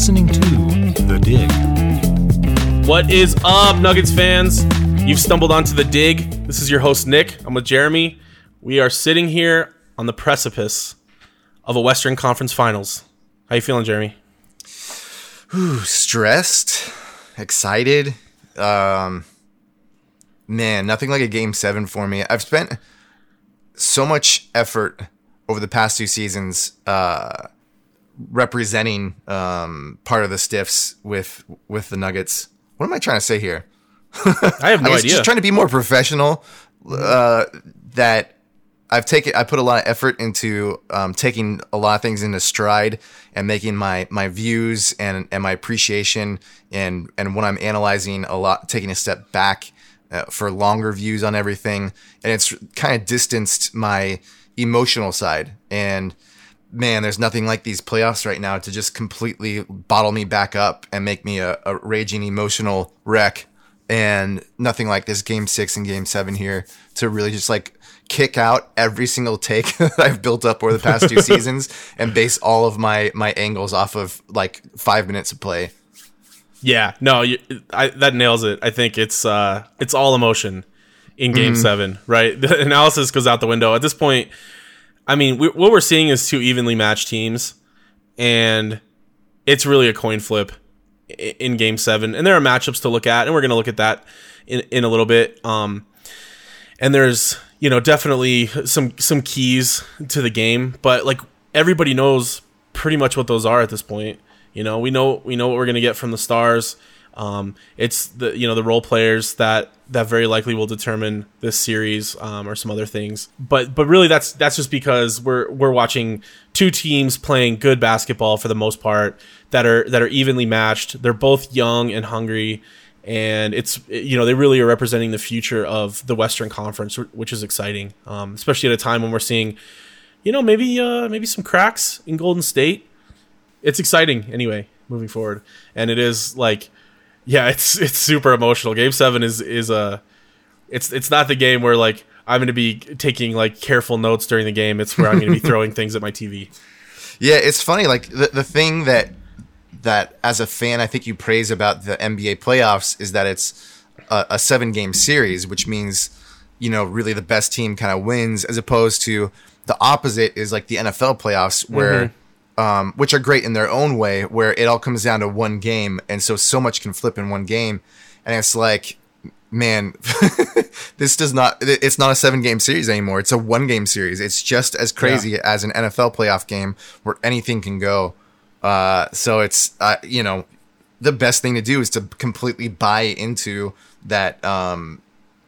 You're listening to The Dig. What is up, Nuggets fans? You've stumbled onto the dig. This is your host, Nick. I'm with Jeremy. We are sitting here on the precipice of a Western Conference Finals. How you feeling, Jeremy? Ooh, stressed, excited. Um, man, nothing like a game seven for me. I've spent so much effort over the past two seasons uh, representing um, part of the stiffs with with the Nuggets. What am I trying to say here? I have no I idea. just trying to be more professional. Uh, that I've taken, I put a lot of effort into um, taking a lot of things into stride and making my my views and and my appreciation and and when I'm analyzing a lot, taking a step back uh, for longer views on everything, and it's kind of distanced my emotional side and. Man, there's nothing like these playoffs right now to just completely bottle me back up and make me a, a raging emotional wreck and nothing like this game six and game seven here to really just like kick out every single take that I've built up over the past two seasons and base all of my my angles off of like five minutes of play. yeah, no, you, I, that nails it. I think it's uh, it's all emotion in Game Seven, right? The analysis goes out the window at this point. I mean, we, what we're seeing is two evenly matched teams, and it's really a coin flip in Game Seven. And there are matchups to look at, and we're going to look at that in in a little bit. Um, and there's you know definitely some some keys to the game, but like everybody knows pretty much what those are at this point. You know, we know we know what we're going to get from the stars. Um, it's the you know the role players that that very likely will determine this series um, or some other things. But but really that's that's just because we're we're watching two teams playing good basketball for the most part that are that are evenly matched. They're both young and hungry, and it's you know they really are representing the future of the Western Conference, which is exciting, um, especially at a time when we're seeing you know maybe uh, maybe some cracks in Golden State. It's exciting anyway moving forward, and it is like yeah, it's it's super emotional. Game seven is is a it's it's not the game where like I'm going to be taking like careful notes during the game. It's where I'm going to be throwing things at my TV. Yeah, it's funny. Like the the thing that that as a fan, I think you praise about the NBA playoffs is that it's a, a seven game series, which means you know really the best team kind of wins, as opposed to the opposite is like the NFL playoffs where. Mm-hmm. Um, which are great in their own way, where it all comes down to one game, and so so much can flip in one game, and it's like, man, this does not. It's not a seven game series anymore. It's a one game series. It's just as crazy as an NFL playoff game where anything can go. Uh, so it's uh, you know, the best thing to do is to completely buy into that um,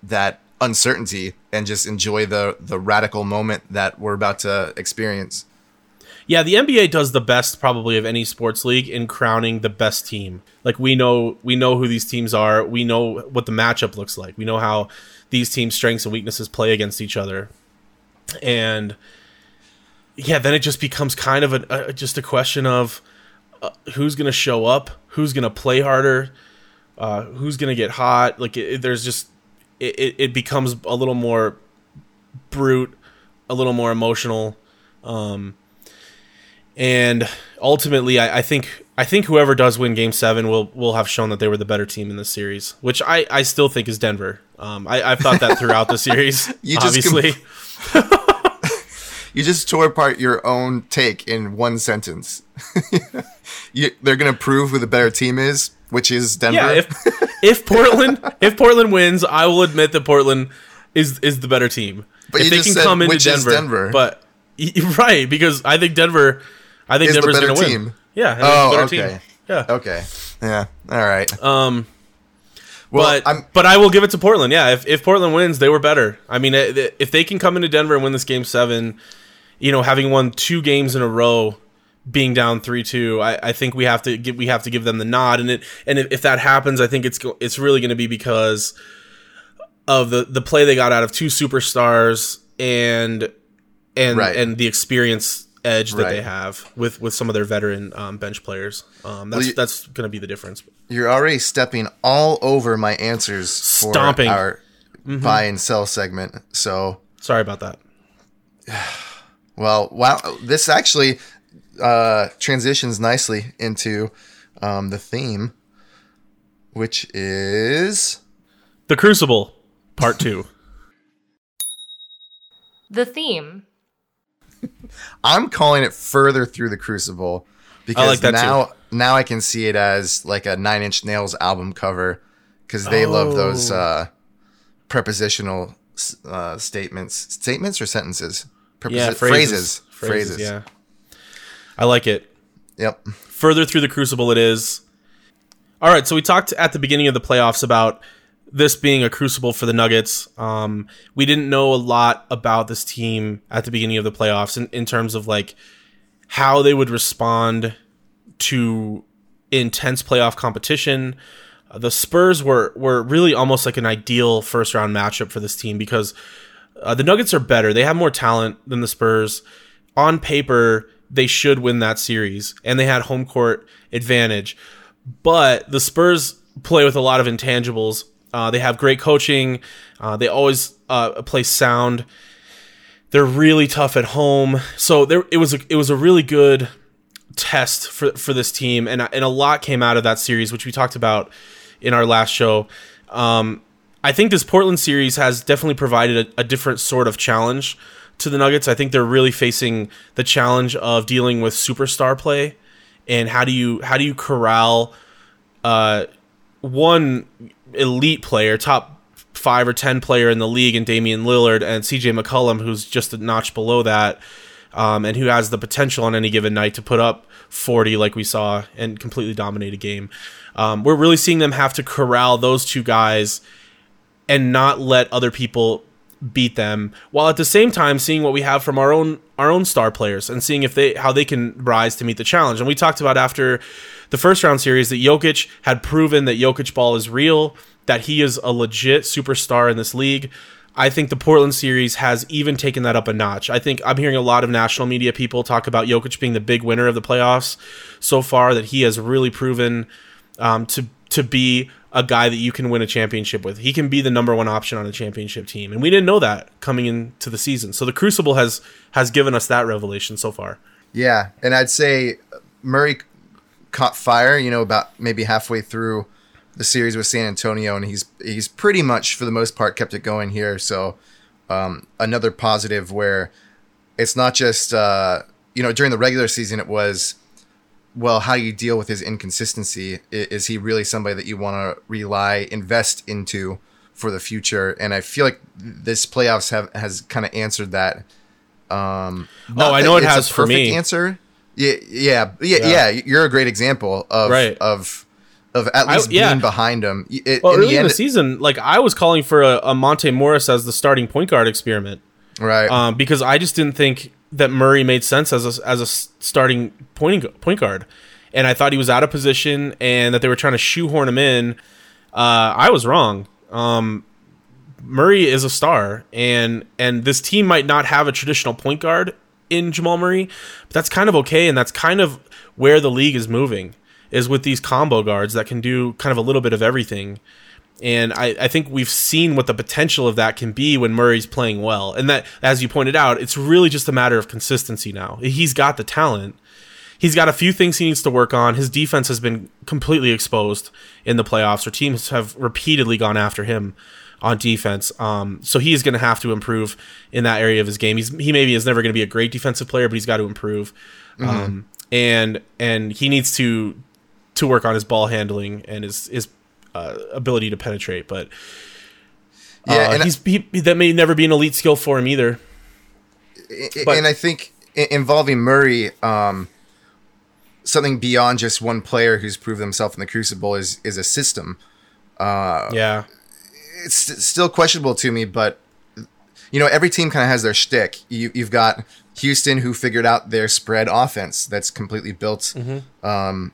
that uncertainty and just enjoy the the radical moment that we're about to experience. Yeah, the NBA does the best probably of any sports league in crowning the best team. Like we know we know who these teams are. We know what the matchup looks like. We know how these teams' strengths and weaknesses play against each other. And yeah, then it just becomes kind of a, a just a question of uh, who's going to show up, who's going to play harder, uh, who's going to get hot. Like it, it- there's just it, it, becomes a little more brute, a little more emotional. Um, and ultimately, I, I think I think whoever does win Game Seven will will have shown that they were the better team in this series, which I, I still think is Denver. Um, I, I've thought that throughout the series. You just com- obviously, You just tore apart your own take in one sentence. you, they're gonna prove who the better team is, which is Denver. yeah. If if Portland if Portland wins, I will admit that Portland is is the better team. But if you they just can said come into Denver, Denver. but right because I think Denver, I think Denver's better going to win. team. Yeah, Oh, better okay. team. Yeah. okay. Yeah. All right. Um, well, but I'm but I will give it to Portland. Yeah, if, if Portland wins, they were better. I mean, if they can come into Denver and win this game seven, you know, having won two games in a row, being down three two, I, I think we have to give we have to give them the nod. And it and if, if that happens, I think it's it's really going to be because of the the play they got out of two superstars and and Right. and the experience edge that they have with with some of their veteran um, bench players. Um, that's you- that's going to be the difference. you're already stepping all over my answers for Stomping. our buy and sell segment. So Sorry about that. Well, wow, this actually uh, transitions nicely into um, the theme, which is The Crucible, Part Two. The theme. I'm calling it further through the crucible because like now now I can see it as like a Nine Inch Nails album cover because they love those Oh. uh, prepositional uh, statements, statements or sentences, Preposi- Yeah, phrases, phrases. phrases. Yeah, I like it. Yep. further through the crucible it is. All right, so we talked at the beginning of the playoffs about this being a crucible for the Nuggets. Um, we didn't know a lot about this team at the beginning of the playoffs in, in terms of like how they would respond to intense playoff competition. Uh, the Spurs were were really almost like an ideal first round matchup for this team because uh, the Nuggets are better. They have more talent than the Spurs. On paper, they should win that series, and they had home court advantage. But the Spurs play with a lot of intangibles. Uh, they have great coaching. Uh, they always uh, play sound. They're really tough at home. So there, it was a, it was a really good test for for this team, and and a lot came out of that series, which we talked about in our last show. Um, I think this Portland series has definitely provided a, a different sort of challenge to the Nuggets. I think they're really facing the challenge of dealing with superstar play, and how do you how do you corral uh, one elite player, top five or ten player in the league, in Damian Lillard and C.J. McCollum, who's just a notch below that, um, and who has the potential on any given night to put up forty, like we saw, and completely dominate a game. Um, we're really seeing them have to corral those two guys and not let other people beat them while at the same time seeing what we have from our own our own star players and seeing if they how they can rise to meet the challenge. And we talked about after the first round series that Jokic had proven that Jokic ball is real, that he is a legit superstar in this league. I think the Portland series has even taken that up a notch. I think I'm hearing a lot of national media people talk about Jokic being the big winner of the playoffs so far that he has really proven um, to to be a guy that you can win a championship with. He can be the number one option on a championship team, and we didn't know that coming into the season. So the Crucible has has given us that revelation so far. Yeah, and I'd say Murray caught fire. You know, about maybe halfway through the series with San Antonio, and he's he's pretty much for the most part kept it going here. So um, another positive where it's not just uh, you know during the regular season it was well how do you deal with his inconsistency? Is he really somebody that you want to rely invest into for the future? And I feel like this playoffs have has kind of answered that. Um, Oh, I know it has for perfect me. Answer. Yeah, yeah, yeah, Yeah. yeah. You're a great example of Right. of of at I- least yeah. being behind him. It, Well, in early the in the season, like I was calling for a, a Monte Morris as the starting point guard experiment right? um, because I just didn't think that Murray made sense as a, as a starting point point guard, and I thought he was out of position and that they were trying to shoehorn him in. Uh, I was wrong. Um, Murray is a star, and and this team might not have a traditional point guard in Jamal Murray, but that's kind of okay, and that's kind of where the league is moving is with these combo guards that can do kind of a little bit of everything. And I, I think we've seen what the potential of that can be when Murray's playing well. And that, as you pointed out, it's really just a matter of consistency now. He's got the talent. He's got a few things he needs to work on. His defense has been completely exposed in the playoffs, or teams have repeatedly gone after him on defense. Um, so he is going to have to improve in that area of his game. He's, he maybe is never going to be a great defensive player, but he's got to improve. Um, and and he needs to to work on his ball handling and his his uh, ability to penetrate. But uh, Yeah, and I- he's he, that may never be an elite skill for him either. But- and I think involving Murray, um, something beyond just one player who's proved himself in the Crucible is is a system. yeah, It's still questionable to me, but you know every team kind of has their shtick. You, you've got Houston who figured out their spread offense that's completely built um,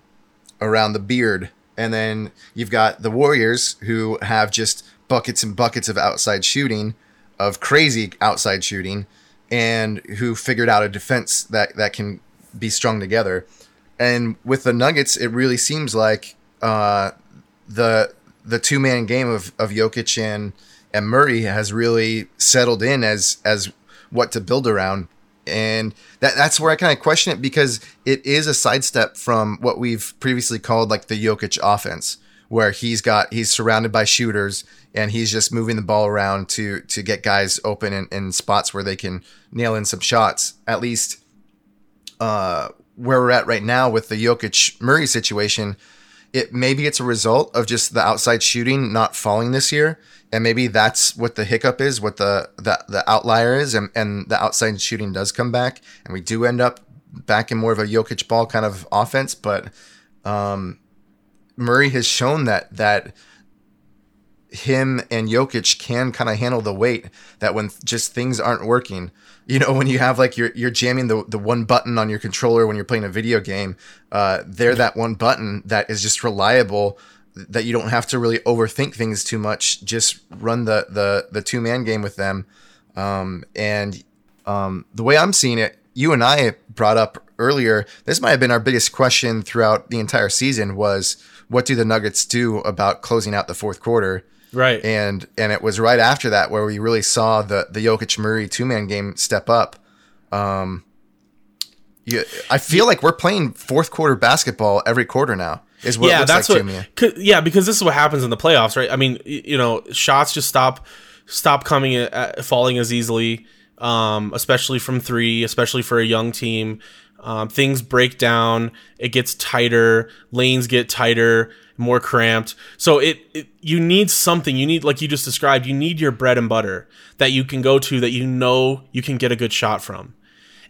around the beard, and then you've got the Warriors who have just buckets and buckets of outside shooting, of crazy outside shooting, and who figured out a defense that that can be strung together. And with the Nuggets, it really seems like uh, the the two man game of of Jokic and and Murray has really settled in as as what to build around. And that that's where I kind of question it because it is a sidestep from what we've previously called like the Jokic offense, where he's got he's surrounded by shooters and he's just moving the ball around to to get guys open in, in spots where they can nail in some shots. At least uh, where we're at right now with the Jokic Murray situation, it maybe it's a result of just the outside shooting not falling this year, and maybe that's what the hiccup is, what the the, the outlier is, and, and the outside shooting does come back, and we do end up back in more of a Jokic ball kind of offense, but um, Murray has shown that that him and Jokic can kind of handle the weight that when just things aren't working. You know, when you have like you're you're jamming the the one button on your controller when you're playing a video game, uh, they're that one button that is just reliable that you don't have to really overthink things too much. Just run the the the two man game with them. Um, and um, the way I'm seeing it, you and I brought up earlier, this might have been our biggest question throughout the entire season was what do the Nuggets do about closing out the fourth quarter? Right. And and it was right after that where we really saw the the Jokic Murray two man game step up. Um, yeah, I feel like we're playing fourth quarter basketball every quarter now. Is what yeah, it looks that's like what. to me. 'cause- yeah, because this is what happens in the playoffs, right? I mean, you know, shots just stop stop coming uh, falling as easily, um, especially from three, especially for a young team. Um, things break down. It gets tighter. Lanes get tighter, more cramped. So it, it you need something. You need like you just described. You need your bread and butter that you can go to that you know you can get a good shot from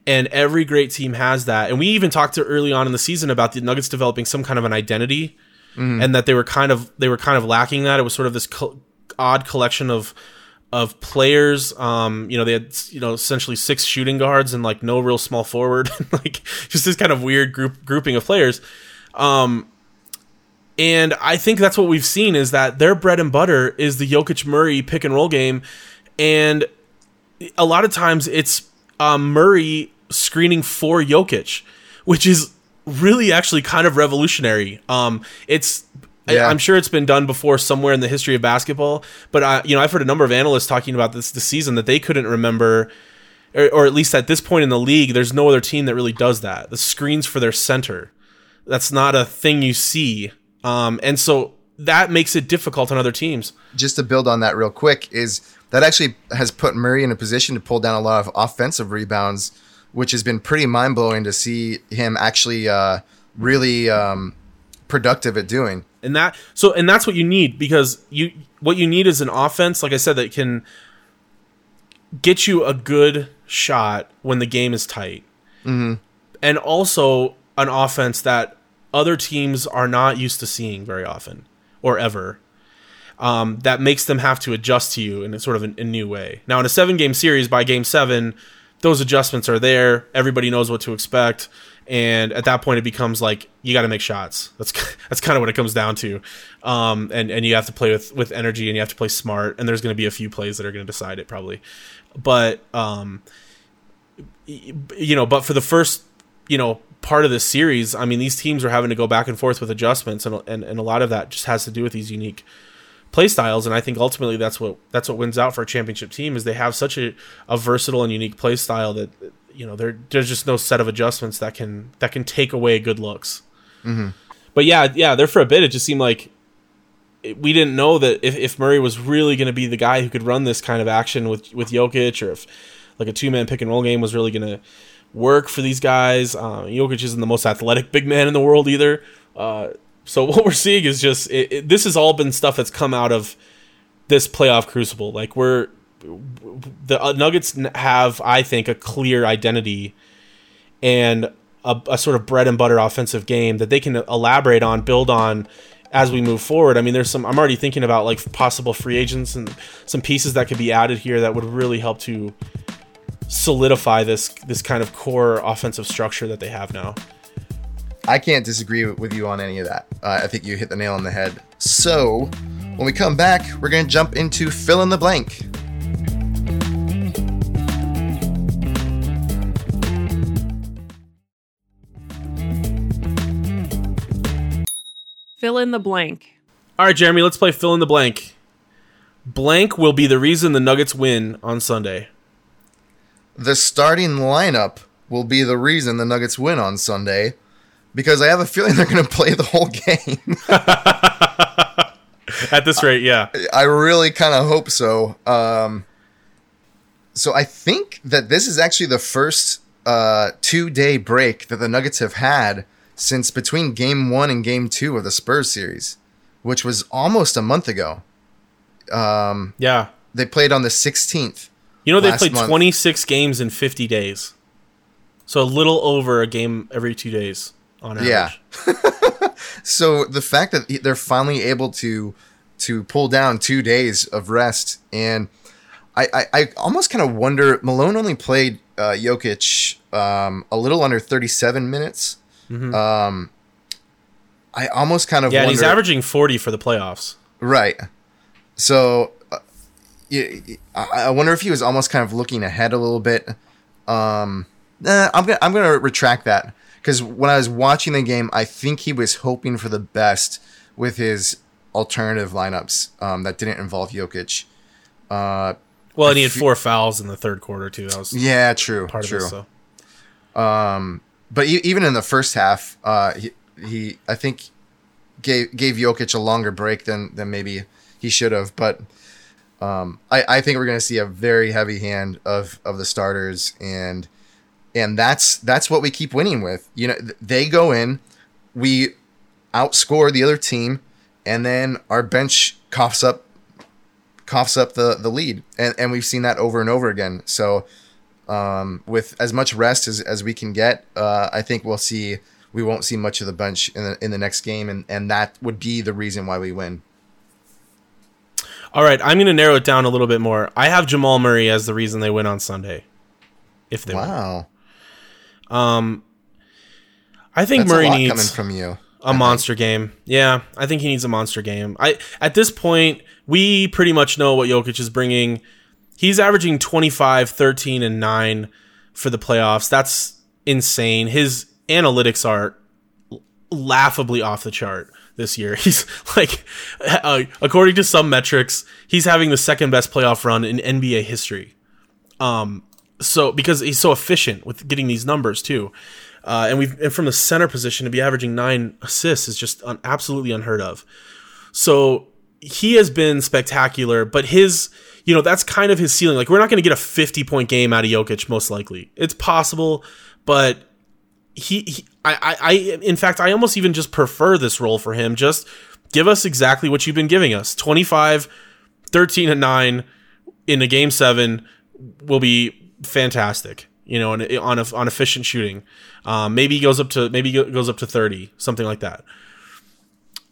and every great team has that. And we even talked to early on in the season about the Nuggets developing some kind of an identity, and that they were kind of they were kind of lacking that. It was sort of this co- odd collection of of players. Um, you know, they had you know essentially six shooting guards and like no real small forward, like just this kind of weird group grouping of players. Um, and I think that's what we've seen is that their bread and butter is the Jokic Murray pick and roll game, and a lot of times it's um, Murray screening for Jokic, which is really actually kind of revolutionary. Um, it's I- Yeah. I'm sure it's been done before somewhere in the history of basketball, but I, you know I've heard a number of analysts talking about this this season that they couldn't remember. Or, or at least at this point in the league, there's no other team that really does that. The screens for their center. That's not a thing you see. Um, and so that makes it difficult on other teams. just to build on that real quick is that actually has put Murray in a position to pull down a lot of offensive rebounds, which has been pretty mind blowing to see him actually uh, really um, productive at doing. and that so and that's what you need because you what you need is an offense like i said that can get you a good shot when the game is tight mm-hmm. and also an offense that other teams are not used to seeing very often or ever um, that makes them have to adjust to you in a sort of a, a new way. Now in a seven game series by game seven those adjustments are there. Everybody knows what to expect. And at that point it becomes like you got to make shots. That's that's kind of what it comes down to. Um, and and you have to play with with energy and you have to play smart. And there's going to be a few plays that are going to decide it probably. But um you know but for the first you know part of this series i mean these teams are having to go back and forth with adjustments and and, and a lot of that just has to do with these unique play styles and i think ultimately that's what that's what wins out for a championship team is they have such a, a versatile and unique play style that you know there there's just no set of adjustments that can that can take away good looks. Mm-hmm. But yeah yeah there for a bit it just seemed like we didn't know that if, if Murray was really going to be the guy who could run this kind of action with with Jokic, or if like a two man pick and roll game was really going to work for these guys. Uh, Jokic isn't the most athletic big man in the world either. Uh, so what we're seeing is just it, it, this has all been stuff that's come out of this playoff crucible. Like we're the uh, Nuggets have, I think, a clear identity and a, a sort of bread and butter offensive game that they can elaborate on, build on as we move forward. I mean, there's some. I'm already thinking about like possible free agents and some pieces that could be added here that would really help to solidify this this kind of core offensive structure that they have now. I can't disagree with you on any of that. Uh, I think you hit the nail on the head. So, when we come back, we're going to jump into fill in the blank. Fill in the blank. All right, Jeremy, let's play fill in the blank. Blank will be the reason the Nuggets win on Sunday. The starting lineup will be the reason the Nuggets win on Sunday because I have a feeling they're going to play the whole game. At this rate, yeah. I really kind of hope so. Um, so I think that this is actually the first uh, two day break that the Nuggets have had since between game one and game two of the Spurs series, which was almost a month ago. Um, Yeah. they played on the 16th. You know, they played month. 26 games in 50 days. So a little over a game every two days on average. Yeah. So the fact that they're finally able to to pull down two days of rest, and I I, I almost kind of wonder. Malone only played uh, Jokic um, a little under thirty seven minutes. Um, I almost kind of Mm-hmm. Yeah, wonder, he's averaging 40 for the playoffs. right. So. I I wonder if he was almost kind of looking ahead a little bit. Um, nah, I'm gonna I'm gonna retract that because when I was watching the game, I think he was hoping for the best with his alternative lineups um, that didn't involve Jokic. Uh, Well, and he had four fouls in the third quarter, too. That was yeah, true, part true. of it. So. Um, But e- even in the first half, uh, he, he I think gave gave Jokic a longer break than than maybe he should have. But um, I, I think we're going to see a very heavy hand of of the starters, and and that's that's what we keep winning with. You know, they go in, we outscore the other team, and then our bench coughs up coughs up the the lead, and and we've seen that over and over again. So um, with as much rest as, as we can get, uh, I think we'll see we won't see much of the bench in the in the next game, and and that would be the reason why we win. All right, I'm going to narrow it down a little bit more. I have Jamal Murray as the reason they win on Sunday. If they win. Wow, Um I think that's Murray needs coming from you. a monster game. Yeah, I think he needs a monster game. I at this point, we pretty much know what Jokic is bringing. He's averaging 25, 13 and 9 for the playoffs. That's insane. His analytics are laughably off the chart this year. He's like uh, according to some metrics, he's having the second best playoff run in NBA history. Um so because he's so efficient with getting these numbers too. Uh, and we've and from the center position to be averaging nine assists is just un, absolutely unheard of. So he has been spectacular, but his you know that's kind of his ceiling. Like we're not going to get a fifty point game out of Jokic most likely. It's possible, but he, he I, I in fact I almost even just prefer this role for him. Just give us exactly what you've been giving us. 25, 13 and 9 in a game 7 will be fantastic. You know, on on, on efficient shooting. Um, maybe he goes up to maybe goes up to 30, something like that.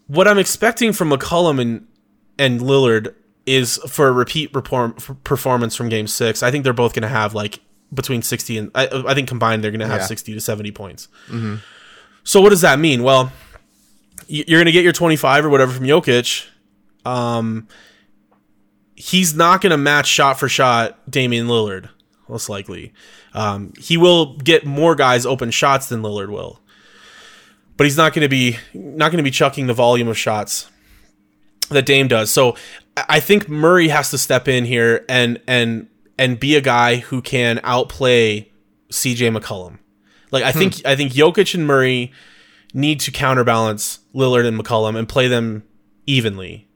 What I'm expecting from McCollum and and Lillard is for a repeat performance from game 6. I think they're both going to have like between 60 and I, I think combined they're going to have Yeah. 60 to 70 points. So what does that mean? Well, you're going to get your 25 or whatever from Jokic. Um, he's not going to match shot for shot Damian Lillard, most likely. Um, he will get more guys open shots than Lillard will, but he's not going to be not going to be chucking the volume of shots that Dame does. So I think Murray has to step in here and and and be a guy who can outplay CJ McCollum. Like I think I think Jokic and Murray need to counterbalance Lillard and McCollum and play them evenly.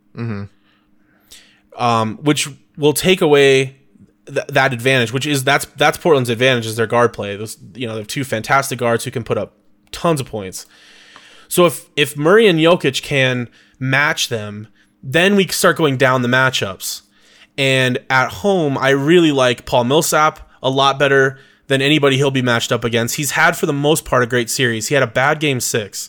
Um, which will take away th- that advantage, which is that's that's Portland's advantage is their guard play. Those you know they have two fantastic guards who can put up tons of points. So if if Murray and Jokic can match them, then we start going down the matchups. And at home, I really like Paul Millsap a lot better than anybody he'll be matched up against. He's had for the most part a great series. He had a bad game six.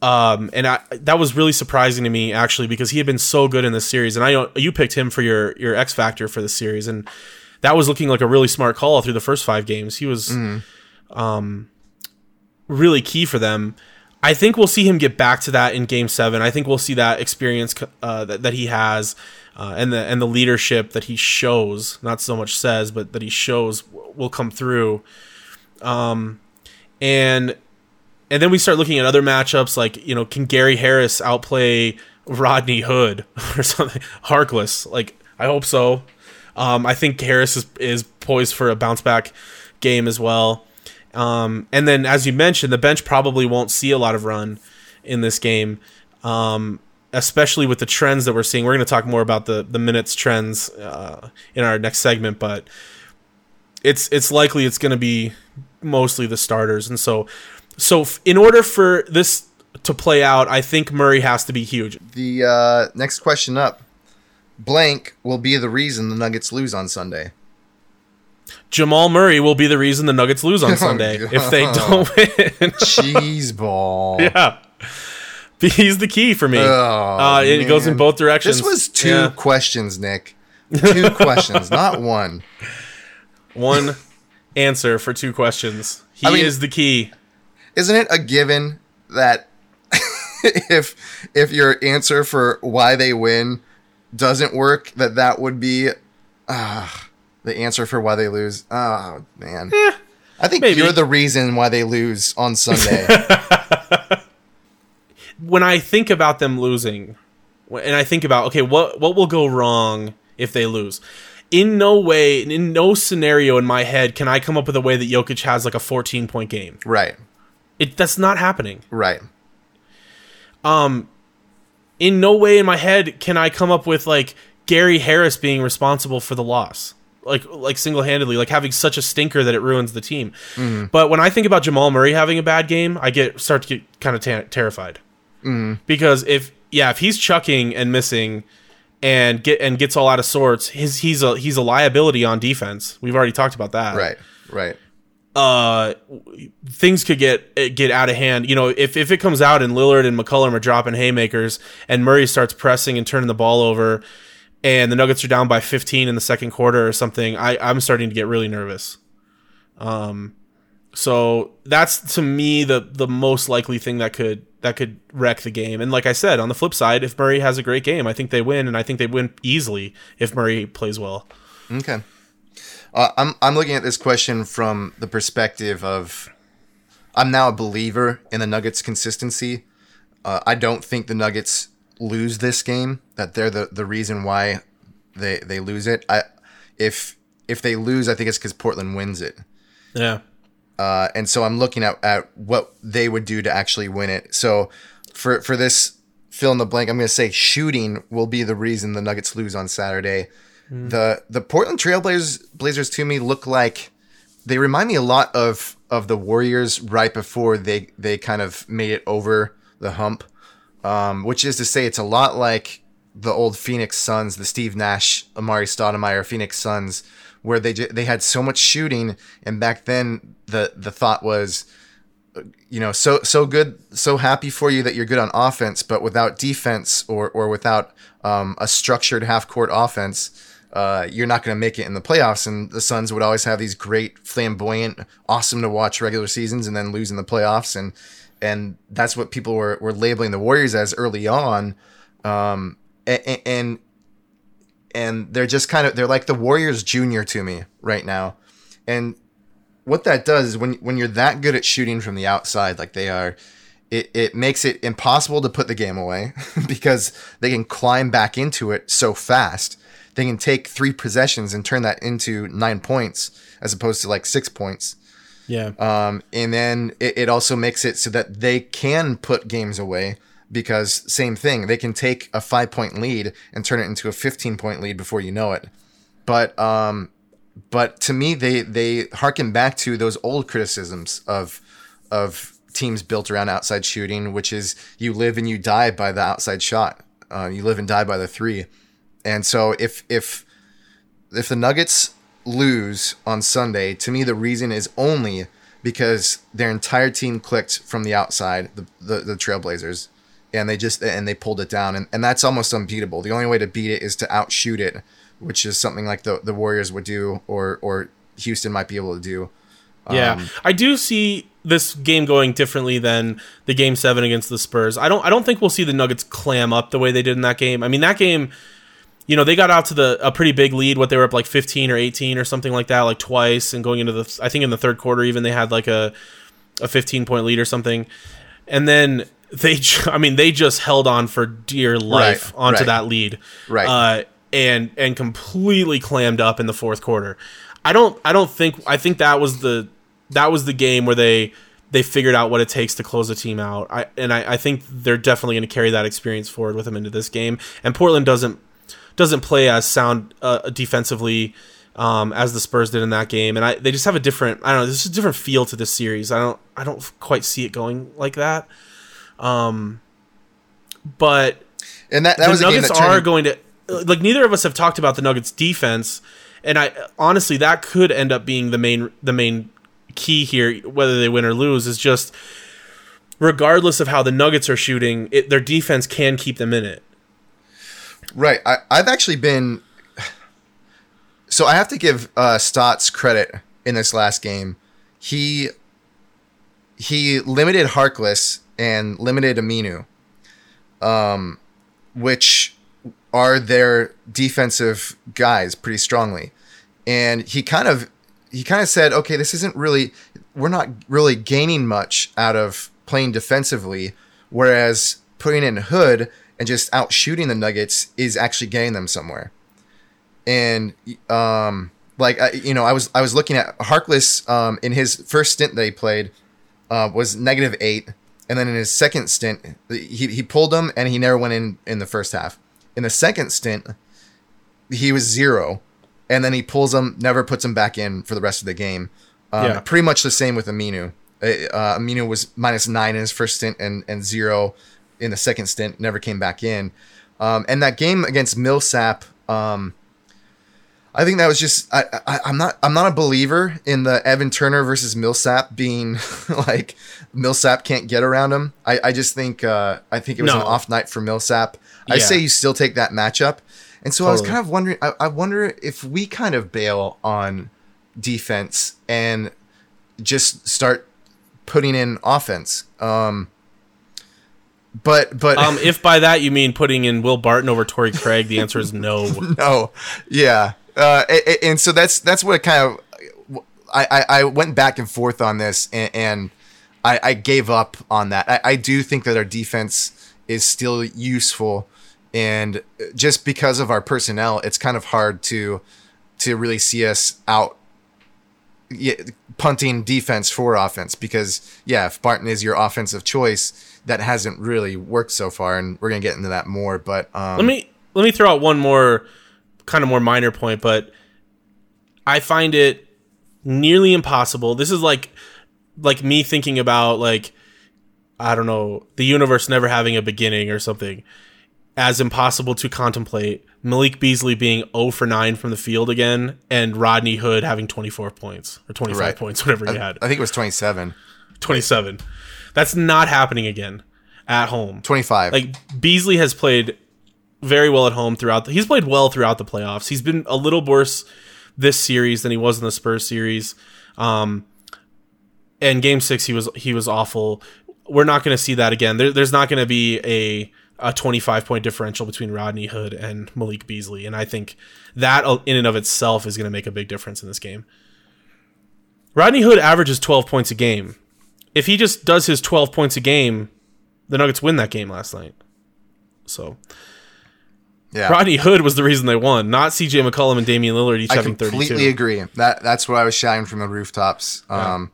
Um, and I, that was really surprising to me actually because he had been so good in this series, and I you picked him for your your X factor for the series, and that was looking like a really smart call through the first five games. He was um, really key for them. I think we'll see him get back to that in Game Seven. I think we'll see that experience uh, that, that he has, uh, and the and the leadership that he shows, not so much says, but that he shows will come through. Um, and and then we start looking at other matchups like you know can Gary Harris outplay Rodney Hood or something Harkless like I hope so Um, I think Harris is, is poised for a bounce back game as well. Um, and then, as you mentioned, the bench probably won't see a lot of run in this game, um, especially with the trends that we're seeing. We're going to talk more about the the minutes trends uh, in our next segment, but it's it's likely it's going to be mostly the starters. And so, so f- in order for this to play out, I think Murray has to be huge. The uh, next question up blank will be the reason the Nuggets lose on Sunday. Jamal Murray will be the reason the Nuggets lose on Sunday if they don't win. Cheese ball. yeah. He's the key for me. Oh, uh, it goes in both directions. This was two Yeah. questions, Nick. Two questions, not one. one answer for two questions. He I mean- is the key. Isn't it a given that if if your answer for why they win doesn't work, that that would be uh, the answer for why they lose? Oh man, I think maybe. you're the reason why they lose on Sunday. When I think about them losing, and I think about okay, what what will go wrong if they lose? In no way, in no scenario in my head can I come up with a way that Jokic has like a 14 point game. right, It that's not happening. right. Um, in no way in my head can I come up with like Gary Harris being responsible for the loss. Like like single handedly, like having such a stinker that it ruins the team. But when I think about Jamal Murray having a bad game, I get start to get kind of ta- terrified because if yeah, if he's chucking and missing and get and gets all out of sorts, his he's a he's a liability on defense. We've already talked about that Right, right. uh things could get get out of hand. You know, if if it comes out and Lillard and McCollum are dropping haymakers and Murray starts pressing and turning the ball over and the Nuggets are down by 15 in the second quarter or something, I I'm starting to get really nervous. Um so that's to me the the most likely thing that could that could wreck the game. And like I said, on the flip side, if Murray has a great game, I think they win and I think they win easily if Murray plays well. Okay. Uh, I'm I'm looking at this question from the perspective of I'm now a believer in the Nuggets' consistency. Uh, I don't think the Nuggets lose this game. That they're the, the reason why they they lose it. I if if they lose, I think it's because Portland wins it. Yeah. Uh, and so I'm looking at, at what they would do to actually win it. So for for this fill in the blank, I'm going to say shooting will be the reason the Nuggets lose on Saturday. The the Portland Trailblazers Blazers to me look like they remind me a lot of of the Warriors right before they they kind of made it over the hump. Um, which is to say, it's a lot like the old Phoenix Suns, the Steve Nash, Amar'e Stoudemire Phoenix Suns, where they they had so much shooting, and back then the the thought was, you know, so so good, so happy for you that you're good on offense, but without defense or or without um, a structured half court offense. Uh, you're not going to make it in the playoffs, and the Suns would always have these great, flamboyant, awesome to watch regular seasons, and then lose in the playoffs, and and that's what people were, were labeling the Warriors as early on. Um, and, and and they're just kind of they're like the Warriors junior to me right now. And what that does is when when you're that good at shooting from the outside like they are, it, it makes it impossible to put the game away because they can climb back into it so fast. They can take three possessions and turn that into nine points as opposed to like six points. Yeah. Um, and then it, it also makes it so that they can put games away because same thing, they can take a five point lead and turn it into a 15 point lead before you know it. But, um, but to me, they, they harken back to those old criticisms of, of teams built around outside shooting, which is you live and you die by the outside shot. Uh, you live and die by the three. And so if, if, if the Nuggets lose on Sunday, to me the reason is only because their entire team clicked from the outside, the the, the Trailblazers, and they just and they pulled it down, and, and that's almost unbeatable. The only way to beat it is to outshoot it, which is something like the, the Warriors would do, or or Houston might be able to do. Yeah, Um, I do see this game going differently than the game seven against the Spurs. I don't. I don't think we'll see the Nuggets clam up the way they did in that game. I mean, that game, you know, they got out to the a pretty big lead. What they were up like fifteen or eighteen or something like that, like twice, and going into the. I think in the third quarter, even they had like a a fifteen point lead or something, and then they. I mean, they just held on for dear life Right, onto right. that lead. Right. Uh, and and completely clammed up in the fourth quarter. I don't I don't think I think that was the that was the game where they they figured out what it takes to close a team out. I and I, I think they're definitely going to carry that experience forward with them into this game. And Portland doesn't doesn't play as sound uh, defensively um, as the Spurs did in that game, and I they just have a different I don't know there's a different feel to this series. I don't I don't quite see it going like that. Um, but And that, that the was Nuggets that are going to like neither of us have talked about the Nuggets defense, and I honestly that could end up being the main the main key here, whether they win or lose, is just regardless of how the Nuggets are shooting, it, their defense can keep them in it. Right. I, I've actually been. So I have to give uh, Stotts credit in this last game. He he limited Harkless and limited Aminu, um, which are their defensive guys pretty strongly, and he kind of he kind of said, okay, this isn't really we're not really gaining much out of playing defensively, whereas putting in Hood and just out shooting the Nuggets is actually getting them somewhere. And um, like I, you know, I was I was looking at Harkless um, in his first stint that he played uh, was negative eight, and then in his second stint he he pulled them and he never went in in the first half. In the second stint, he was zero, and then he pulls them, never puts them back in for the rest of the game. Um, Yeah. Pretty much the same with Aminu. Uh, uh, Aminu was minus nine in his first stint and, and zero in the second stint, never came back in. Um, and that game against Millsap, um, I think that was just I, I I'm not I'm not a believer in the Evan Turner versus Millsap being like Millsap can't get around him. I, I just think uh, I think it was No. an off night for Millsap. I say you still take that matchup. And so I was kind of wondering I, I wonder if we kind of bail on defense and just start putting in offense. Um but but Um, if by that you mean putting in Will Barton over Torrey Craig, the answer is no. no, yeah, uh, and so that's that's what kind of I, I, went back and forth on this, and, and I, I gave up on that. I, I do think that our defense is still useful, and just because of our personnel, it's kind of hard to to really see us out punting defense for offense because yeah, if Barton is your offensive choice, that hasn't really worked so far, and we're gonna get into that more. But um, let me let me throw out one more kind of more minor point, but I find it nearly impossible. This is like like me thinking about like I don't know, the universe never having a beginning or something. As impossible to contemplate Malik Beasley being 0 for 9 from the field again and Rodney Hood having 24 points or 25 Right. points, whatever he had. I think it was 27. 27. That's not happening again at home. 25. Like Beasley has played very well at home throughout. The, he's played well throughout the playoffs. He's been a little worse this series than he was in the Spurs series. Um, and Game Six, he was he was awful. We're not going to see that again. There, there's not going to be a a 25 point differential between Rodney Hood and Malik Beasley, and I think that in and of itself is going to make a big difference in this game. Rodney Hood averages 12 points a game. If he just does his 12 points a game, the Nuggets win that game last night. So yeah. Rodney Hood was the reason they won, not CJ McCollum and Damian Lillard each I having completely 32. agree. That that's what I was shouting from the rooftops. Um,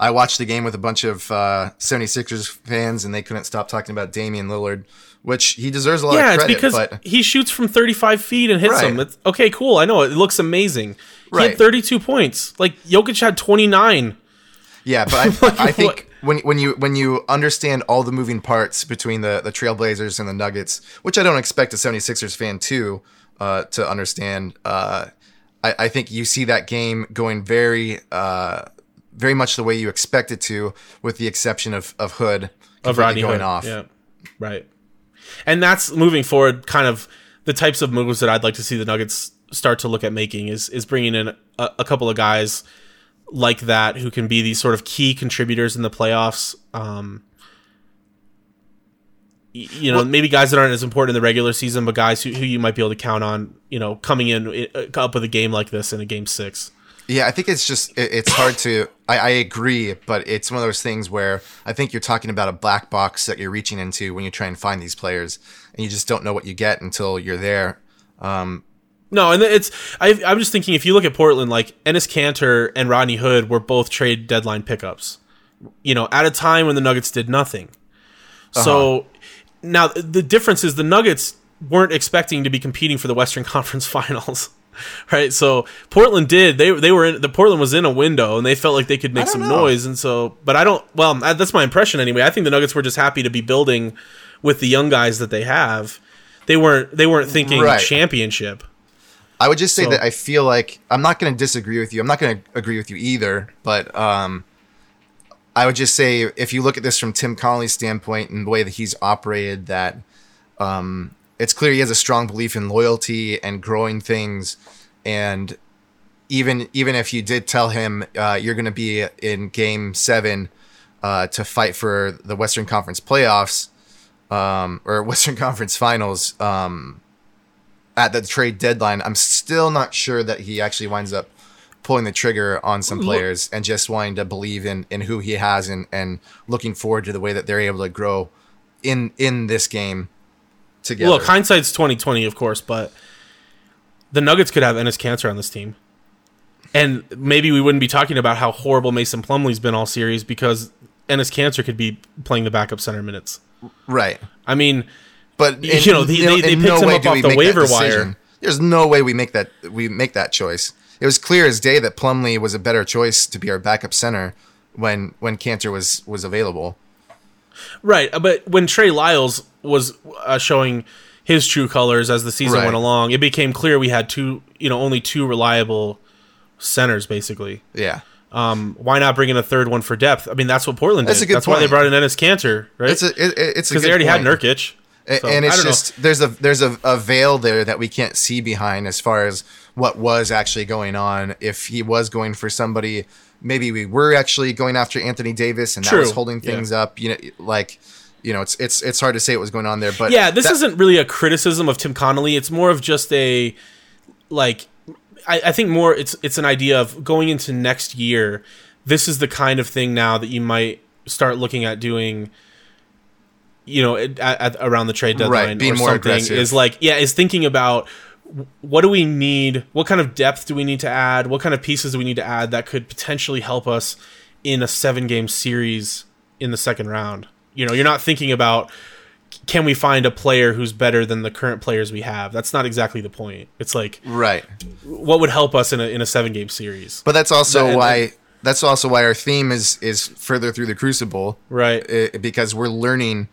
I watched the game with a bunch of uh, 76ers fans, and they couldn't stop talking about Damian Lillard, which he deserves a lot Yeah, of it's because but he shoots from 35 feet and hits Right. them. It's, okay, cool. I know it looks amazing. He Right. had 32 points. Like Jokic had 29. Yeah, but I, Like, I think when when you when you understand all the moving parts between the the Trailblazers and the Nuggets, which I don't expect a 76ers fan to uh, to understand, uh, I, I think you see that game going very uh, very much the way you expect it to, with the exception of of Hood of Rodney going Hood. off. Yeah, right. And that's moving forward. Kind of the types of moves that I'd like to see the Nuggets start to look at making is is bringing in a, a couple of guys like that who can be these sort of key contributors in the playoffs. Um, you know, maybe guys that aren't as important in the regular season, but guys who, who you might be able to count on. You know, coming in uh, up with a game like this in a game six. Yeah, I think it's just it, it's hard to. I, I agree, but it's one of those things where I think you're talking about a black box that you're reaching into when you try and find these players, and you just don't know what you get until you're there. Um, No, and it's I, I'm just thinking if you look at Portland, like Enes Kanter and Rodney Hood were both trade deadline pickups. You know, at a time when the Nuggets did nothing. Uh-huh. So now the difference is the Nuggets weren't expecting to be competing for the Western Conference Finals. Right, so Portland did. They they were in the Portland was in a window, and they felt like they could make some know. noise. And so, but I don't. Well, that's my impression anyway. I think the Nuggets were just happy to be building with the young guys that they have. They weren't. They weren't thinking Right. championship. I would just say So- that I feel like I'm not going to disagree with you. I'm not going to agree with you either, but um, I would just say if you look at this from Tim Connolly's standpoint and the way that he's operated, that um, it's clear he has a strong belief in loyalty and growing things, and even even if you did tell him uh, you're going to be in Game Seven uh, to fight for the Western Conference playoffs um, or Western Conference Finals. Um, at the trade deadline, I'm still not sure that he actually winds up pulling the trigger on some players and just wanting to believe in, in who he has and, and looking forward to the way that they're able to grow in in this game together. Look, hindsight's twenty twenty, of course, but the Nuggets could have Enes Kanter on this team, and maybe we wouldn't be talking about how horrible Mason Plumlee's been all series because Enes Kanter could be playing the backup center minutes. right. I mean, But You know, they- they- they in picked him way up off the waiver wire. There's no way we make that we make that choice. It was clear as day that Plumlee was a better choice to be our backup center when when Kanter was was available. right? But when Trey Lyles was uh, showing his true colors as the season Right. went along, it became clear we had two, you know, only two reliable centers basically. Yeah. Um, why not bring in a third one for depth? I mean, that's what Portland That's did. a good that's why they brought in Enes Kanter, right? It's a it- it's because they already point. had Nurkic. So, and it's don't know. just there's a there's a, a veil there that we can't see behind as far as what was actually going on. If he was going for somebody, maybe we were actually going after Anthony Davis, and that True. was holding Yeah. things up. You know, like you know, it's it's it's hard to say what was going on there. But yeah, this that- isn't really a criticism of Tim Connolly. It's more of just a like I, I think more it's it's an idea of going into next year. This is the kind of thing now that you might start looking at doing. You know, at, at, around the trade deadline, right, being or more something aggressive. is like yeah, is thinking about what do we need? What kind of depth do we need to add? What kind of pieces do we need to add that could potentially help us in a seven game series in the second round? You know, you're not thinking about can we find a player who's better than the current players we have? That's not exactly the point. It's like right. what would help us in a in a seven game series, But that's also why that's also why our theme is is further through the crucible, right? because we're learning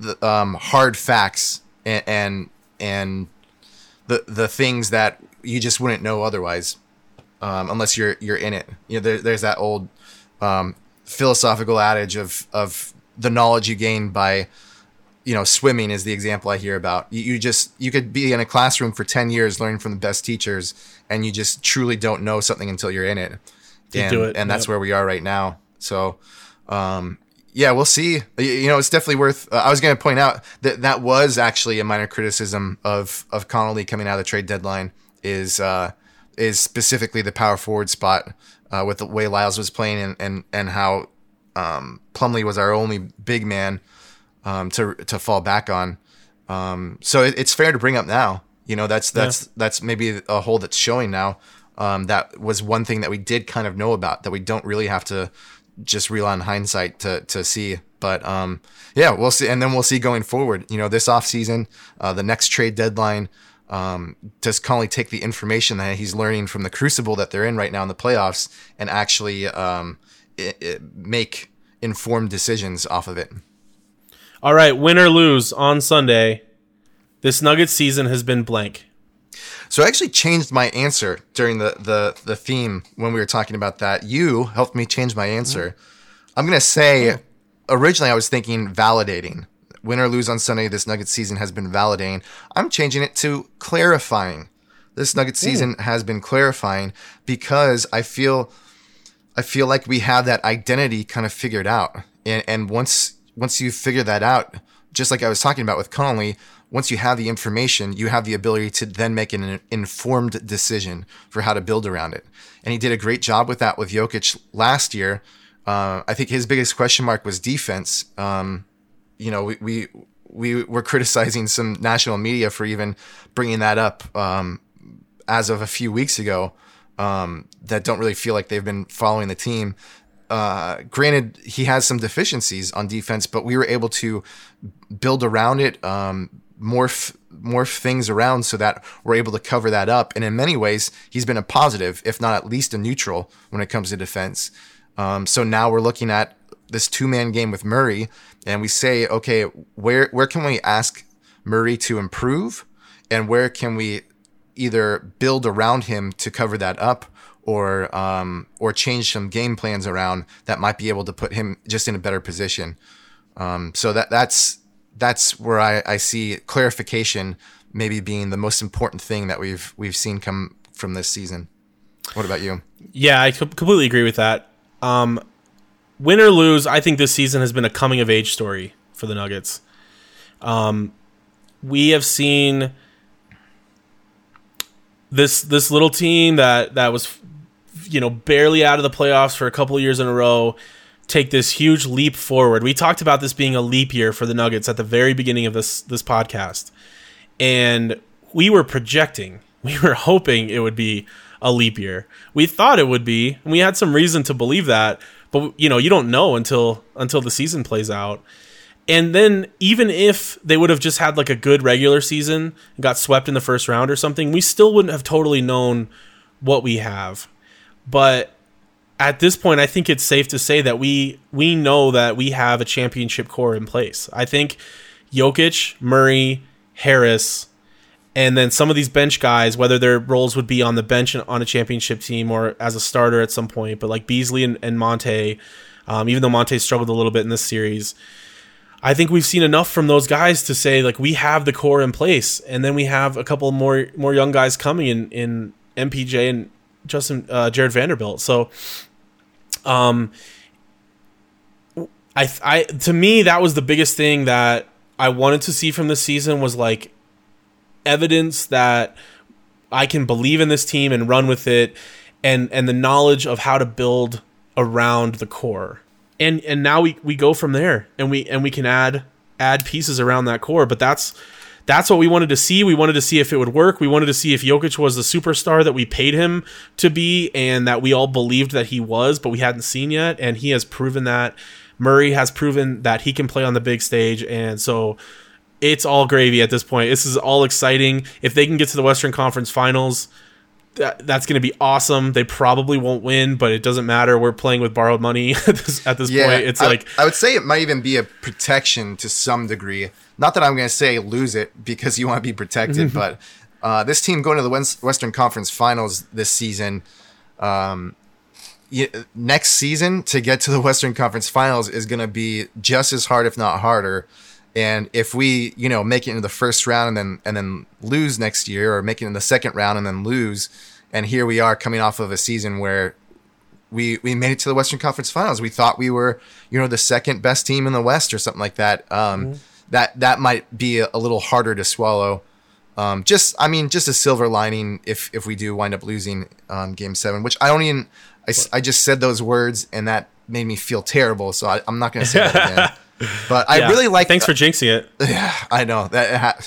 the um, hard facts and, and and the the things that you just wouldn't know otherwise, um, unless you're you're in it. You know, there, there's that old um, philosophical adage of of the knowledge you gain by you know swimming is the example I hear about. You, you just you could be in a classroom for ten years learning from the best teachers, and you just truly don't know something until you're in it. You and, do it, and that's yep. where we are right now. So, um, yeah, we'll see. You- know, it's definitely worth. Uh, I was going to point out that that was actually a minor criticism of of Connolly coming out of the trade deadline is uh, is specifically the power forward spot uh, with the way Lyles was playing and and and how um, Plumlee was our only big man um, to to fall back on. Um, so it, it's fair to bring up now. You know, that's that's that's maybe a hole that's showing now. Um, that was one thing that we did kind of know about that we don't really have to just real on hindsight to to see. But um, yeah, we'll see, and then we'll see going forward. You know, this offseason, uh, the next trade deadline. Um, does Connolly take the information that he's learning from the crucible that they're in right now in the playoffs and actually um, i i make informed decisions off of it? All right, win or lose on Sunday. This Nuggets season has been blank. So I actually changed my answer during the, the, the theme when we were talking about that. You helped me change my answer. Mm-hmm. I'm going to say, originally I was thinking validating. Win or lose on Sunday, this Nuggets season has been validating. I'm changing it to clarifying. This Nuggets season has been clarifying because I feel I feel like we have that identity kind of figured out. And and once once you figure that out, just like I was talking about with Connolly, once you have the information, you have the ability to then make an informed decision for how to build around it. And he did a great job with that with Jokic last year. Uh, I think his biggest question mark was defense. Um, you know, we, we we were criticizing some national media for even bringing that up um, as of a few weeks ago um, that don't really feel like they've been following the team. Uh, granted, he has some deficiencies on defense, but we were able to build around it, um, morph morph things around so that we're able to cover that up. And in many ways, he's been a positive, if not at least a neutral, when it comes to defense. Um, so now we're looking at this two man game with Murray, and we say, okay, where where can we ask Murray to improve, and where can we either build around him to cover that up, or um, or change some game plans around that might be able to put him just in a better position. Um, so that that's that's where I, I see clarification maybe being the most important thing that we've we've seen come from this season. What about you? Yeah, I co- completely agree with that. Um, win or lose, I think this season has been a coming of age story for the Nuggets. Um, we have seen this this little team that that was you know barely out of the playoffs for a couple of years in a row take this huge leap forward. We talked about this being a leap year for the Nuggets at the very beginning of this this podcast. And we were projecting, we were hoping it would be a leap year. We thought it would be, and we had some reason to believe that, but you know, you don't know until until the season plays out. And then even if they would have just had like a good regular season and got swept in the first round or something, we still wouldn't have totally known what we have. But at this point, I think it's safe to say that we we know that we have a championship core in place. I think Jokic, Murray, Harris, and then some of these bench guys, whether their roles would be on the bench on a championship team or as a starter at some point, but like Beasley and, and Monte, um, even though Monte struggled a little bit in this series, I think we've seen enough from those guys to say like we have the core in place, and then we have a couple more more young guys coming in in MPJ and Justin uh, Jarred Vanderbilt. So um, I, I, to me, that was the biggest thing that I wanted to see from this season was like evidence that I can believe in this team and run with it, and and the knowledge of how to build around the core. And and now we we go from there, and we and we can add add pieces around that core. But that's that's what we wanted to see. We wanted to see if it would work. We wanted to see if Jokic was the superstar that we paid him to be and that we all believed that he was, but we hadn't seen yet. And he has proven that. Murray has proven that he can play on the big stage. And so it's all gravy at this point. This is all exciting. If they can get to the Western Conference Finals, that, that's going to be awesome. They probably won't win, but it doesn't matter. We're playing with borrowed money at this, at this Yeah, point. It's I, like I would say it might even be a protection to some degree. Not that I'm going to say lose it because you want to be protected, but uh, this team going to the Western Conference Finals this season, um, next season to get to the Western Conference Finals is going to be just as hard, if not harder. And if we, you know, make it into the first round and then and then lose next year, or make it in the second round and then lose, and here we are coming off of a season where we we made it to the Western Conference Finals. We thought we were, you know, the second best team in the West or something like that. Um, That that might be a, a little harder to swallow. Um, just I mean, just a silver lining if if we do wind up losing um, Game Seven, which I don't even. I, I just said those words and that made me feel terrible. So I, I'm not going to say that again. But I yeah. really like. Thanks for jinxing it. Yeah, I know that ha-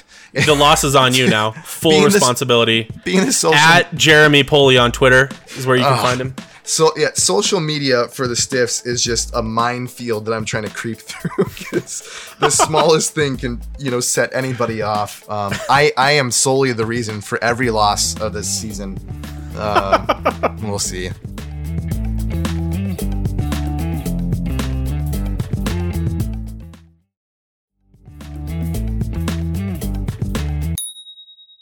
The loss is on you now. Full Being this- responsibility. being a social At Jeremy Poley on Twitter is where you can find him. So yeah, social media for the stiffs is just a minefield that I'm trying to creep through because the smallest thing can you know set anybody off. Um, I I am solely the reason for every loss of this season. Um, we'll see.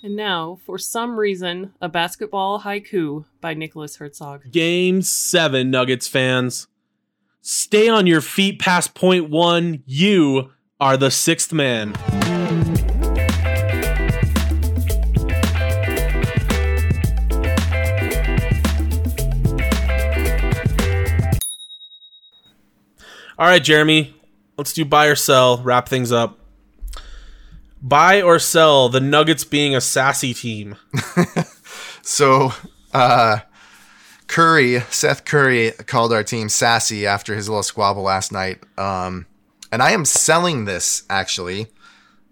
And now, for some reason, a basketball haiku by Nicholas Herzog. Game seven, Nuggets fans. Stay on your feet past point one. You are the sixth man. All right, Jeremy, let's do buy or sell, wrap things up. Buy or sell the Nuggets being a sassy team. So uh, Curry, Seth Curry called our team sassy after his little squabble last night. Um, and I am selling this actually.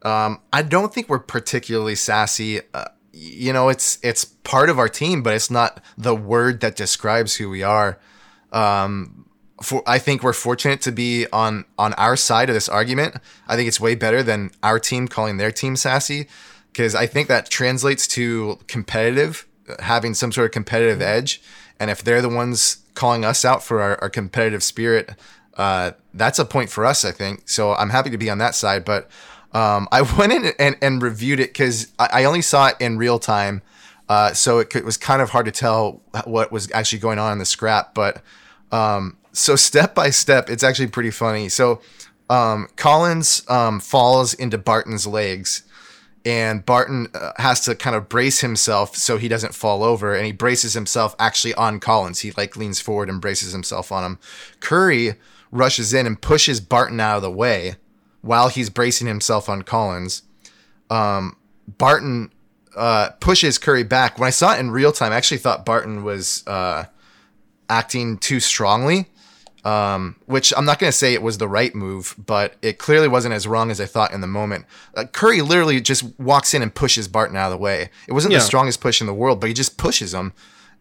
Um, I don't think we're particularly sassy. Uh, you know, it's it's part of our team, but it's not the word that describes who we are. Um, for I think we're fortunate to be on on our side of this argument. I think it's way better than our team calling their team sassy because I think that translates to competitive, having some sort of competitive edge. And if they're the ones calling us out for our, our competitive spirit, uh, that's a point for us, I think. So I'm happy to be on that side. But um, I went in and, and reviewed it because I, I, only saw it in real time. Uh, so it, it, was kind of hard to tell what was actually going on in the scrap. But um, so step by step, it's actually pretty funny. So um, Collins um, falls into Barton's legs and Barton uh, has to kind of brace himself so he doesn't fall over and he braces himself actually on Collins. He like leans forward and braces himself on him. Curry rushes in and pushes Barton out of the way while he's bracing himself on Collins. Um, Barton uh, pushes Curry back. When I saw it in real time, I actually thought Barton was uh, acting too strongly um, which I'm not going to say it was the right move, but it clearly wasn't as wrong as I thought in the moment. Uh, Curry literally just walks in and pushes Barton out of the way. It wasn't yeah. the strongest push in the world, but he just pushes him.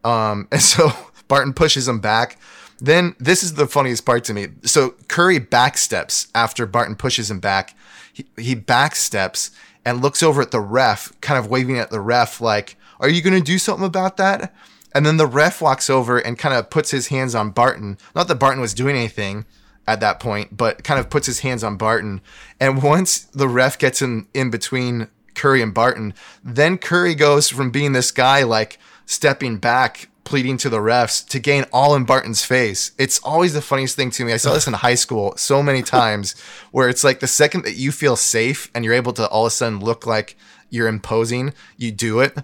Um, and so Barton pushes him back. Then this is the funniest part to me. So Curry backsteps after Barton pushes him back. He, he backsteps and looks over at the ref, kind of waving at the ref like, "Are you going to do something about that?" And then the ref walks over and kind of puts his hands on Barton. Not that Barton was doing anything at that point, but kind of puts his hands on Barton. And once the ref gets in, in between Curry and Barton, then Curry goes from being this guy like stepping back, pleading to the refs to gain all in Barton's face. It's always the funniest thing to me. I saw this in high school so many times where it's like the second that you feel safe and you're able to all of a sudden look like you're imposing, you do it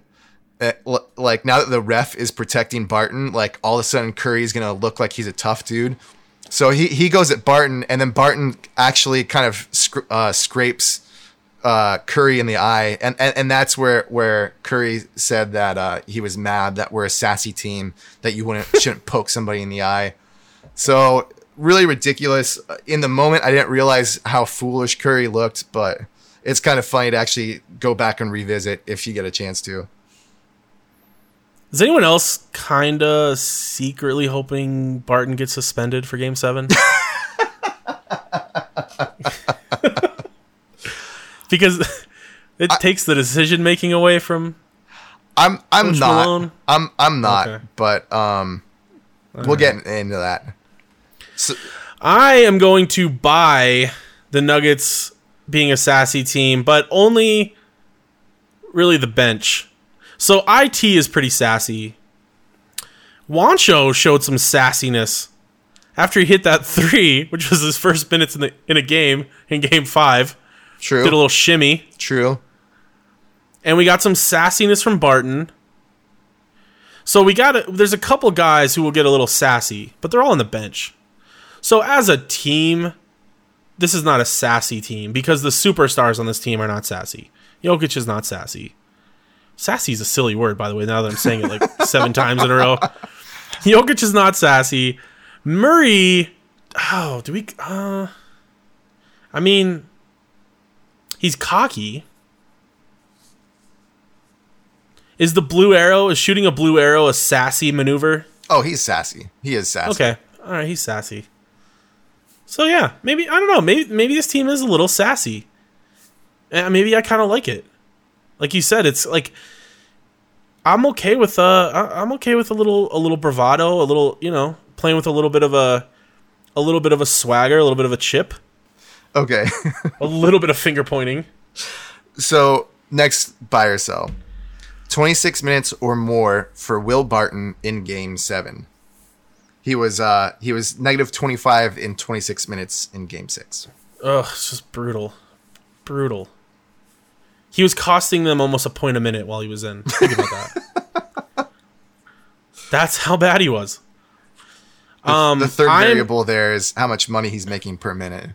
like now that the ref is protecting Barton, like all of a sudden Curry's gonna look like he's a tough dude. So he, he goes at Barton, and then Barton actually kind of sc- uh, scrapes uh, Curry in the eye, and, and and that's where where Curry said that uh, he was mad that we're a sassy team that you wouldn't shouldn't poke somebody in the eye. So really ridiculous. In the moment, I didn't realize how foolish Curry looked, but it's kind of funny to actually go back and revisit if you get a chance to. Is anyone else kind of secretly hoping Barton gets suspended for Game Seven? because it I, takes the decision making away from. I'm I'm Coach not Malone. I'm I'm not, okay. but um, All we'll right. get into that. So, I am going to buy the Nuggets being a sassy team, but only really the bench. So IT is pretty sassy. Juancho showed some sassiness after he hit that three, which was his first minutes in the in a game in game five. True. Did a little shimmy. True. And we got some sassiness from Barton. So we got a, there's a couple guys who will get a little sassy, but they're all on the bench. So as a team, this is not a sassy team because the superstars on this team are not sassy. Jokic is not sassy. Sassy is a silly word, by the way. Now that I'm saying it like seven times in a row, Jokic is not sassy. Murray, oh, do we? Uh, I mean, he's cocky. Is the blue arrow is shooting a blue arrow a sassy maneuver? Oh, he's sassy. He is sassy. Okay, all right, he's sassy. So yeah, maybe I don't know. Maybe maybe this team is a little sassy. Uh, maybe I kind of like it. Like you said, it's like I'm okay with uh I'm okay with a little a little bravado, a little you know playing with a little bit of a a little bit of a swagger, a little bit of a chip. Okay. a little bit of finger pointing. So next buy or sell. 26 minutes or more for Will Barton in game 7. He was uh he was negative 25 in 26 minutes in game 6. Ugh, it's just brutal. Brutal. He was costing them almost a point a minute while he was in. Think about that. That's how bad he was. Um, the, the 3rd variable there is how much money he's making per minute.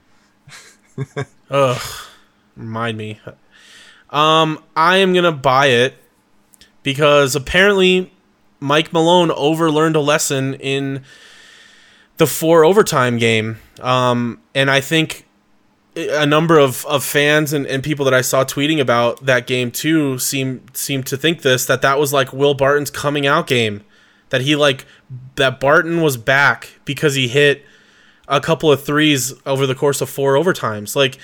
ugh, remind me. Um, I am gonna buy it because apparently Mike Malone overlearned a lesson in the four overtime game. Um, and I think a number of, of fans and, and people that I saw tweeting about that game too seem seem to think this that that was like Will Barton's coming out game. That he like that Barton was back because he hit a couple of threes over the course of four overtimes. Like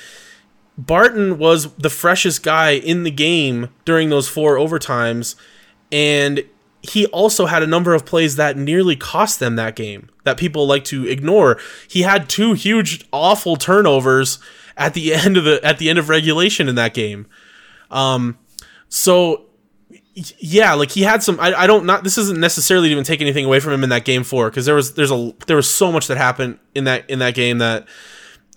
Barton was the freshest guy in the game during those four overtimes and he also had a number of plays that nearly cost them that game that people like to ignore. He had two huge awful turnovers at the end of the at the end of regulation in that game. Um so yeah, like he had some I, I don't not this isn't necessarily even take anything away from him in that game 4 because there was there's a there was so much that happened in that in that game that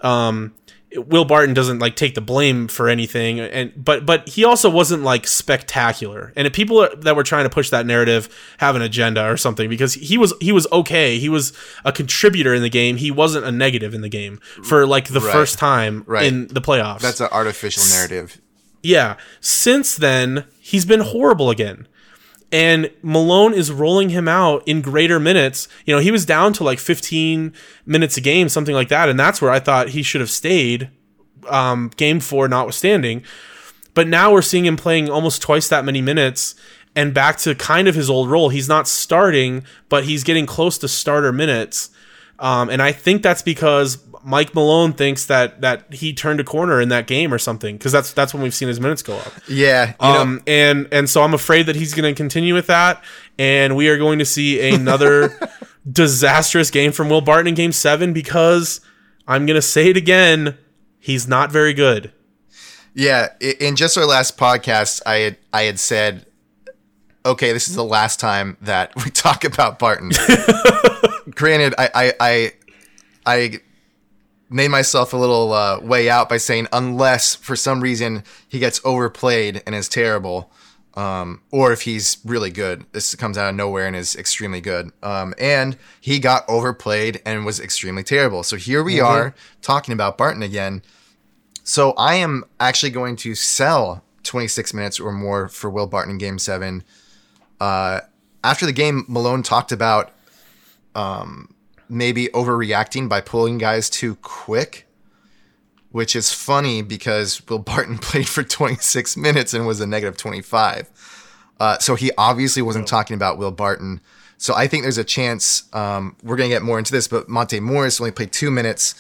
um Will Barton doesn't like take the blame for anything, and but but he also wasn't like spectacular. And if people that were trying to push that narrative have an agenda or something because he was he was okay. He was a contributor in the game. He wasn't a negative in the game for like the Right. first time Right. in the playoffs. That's an artificial narrative. Yeah. Since then, he's been horrible again. And Malone is rolling him out in greater minutes. You know, he was down to like 15 minutes a game, something like that. And that's where I thought he should have stayed, um, game four notwithstanding. But now we're seeing him playing almost twice that many minutes and back to kind of his old role. He's not starting, but he's getting close to starter minutes. Um, and I think that's because Mike Malone thinks that that he turned a corner in that game or something because that's that's when we've seen his minutes go up. Yeah, you know, Um, and and so I'm afraid that he's going to continue with that, and we are going to see another disastrous game from Will Barton in Game Seven because I'm going to say it again, he's not very good. Yeah, in just our last podcast, I had I had said, okay, this is the last time that we talk about Barton. Granted, I I I, I made myself a little uh, way out by saying unless for some reason he gets overplayed and is terrible, um, or if he's really good, this comes out of nowhere and is extremely good. Um, and he got overplayed and was extremely terrible. So here we are talking about Barton again. So I am actually going to sell 26 minutes or more for Will Barton in Game Seven. Uh, after the game, Malone talked about um, maybe overreacting by pulling guys too quick, which is funny because Will Barton played for 26 minutes and was a negative 25. Uh, so he obviously wasn't talking about Will Barton. So I think there's a chance um, we're going to get more into this, but Monte Morris only played two minutes.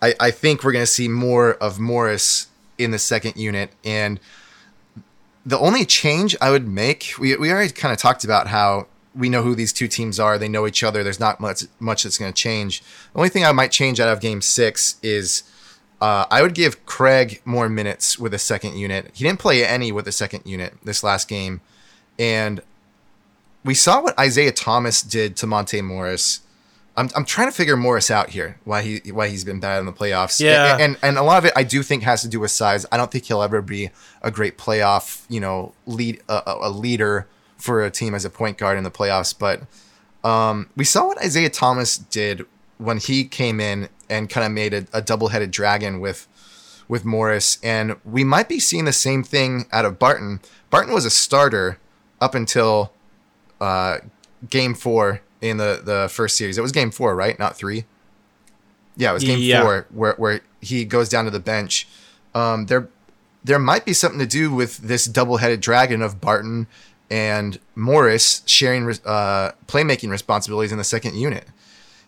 I, I think we're going to see more of Morris in the second unit. And the only change I would make, we, we already kind of talked about how we know who these two teams are. They know each other. There's not much much that's going to change. The only thing I might change out of Game Six is uh, I would give Craig more minutes with a second unit. He didn't play any with a second unit this last game, and we saw what Isaiah Thomas did to Monte Morris. I'm, I'm trying to figure Morris out here why he why he's been bad in the playoffs. Yeah. and, and and a lot of it I do think has to do with size. I don't think he'll ever be a great playoff you know lead a, leader for a team as a point guard in the playoffs. But um, we saw what Isaiah Thomas did when he came in and kind of made a, a double headed dragon with with Morris, and we might be seeing the same thing out of Barton. Barton was a starter up until uh, game four in the, the first series. It was game four, right? Not three. Yeah, it was game Yeah. four where, where he goes down to the bench. Um, there, there might be something to do with this double-headed dragon of Barton and Morris sharing uh, playmaking responsibilities in the second unit.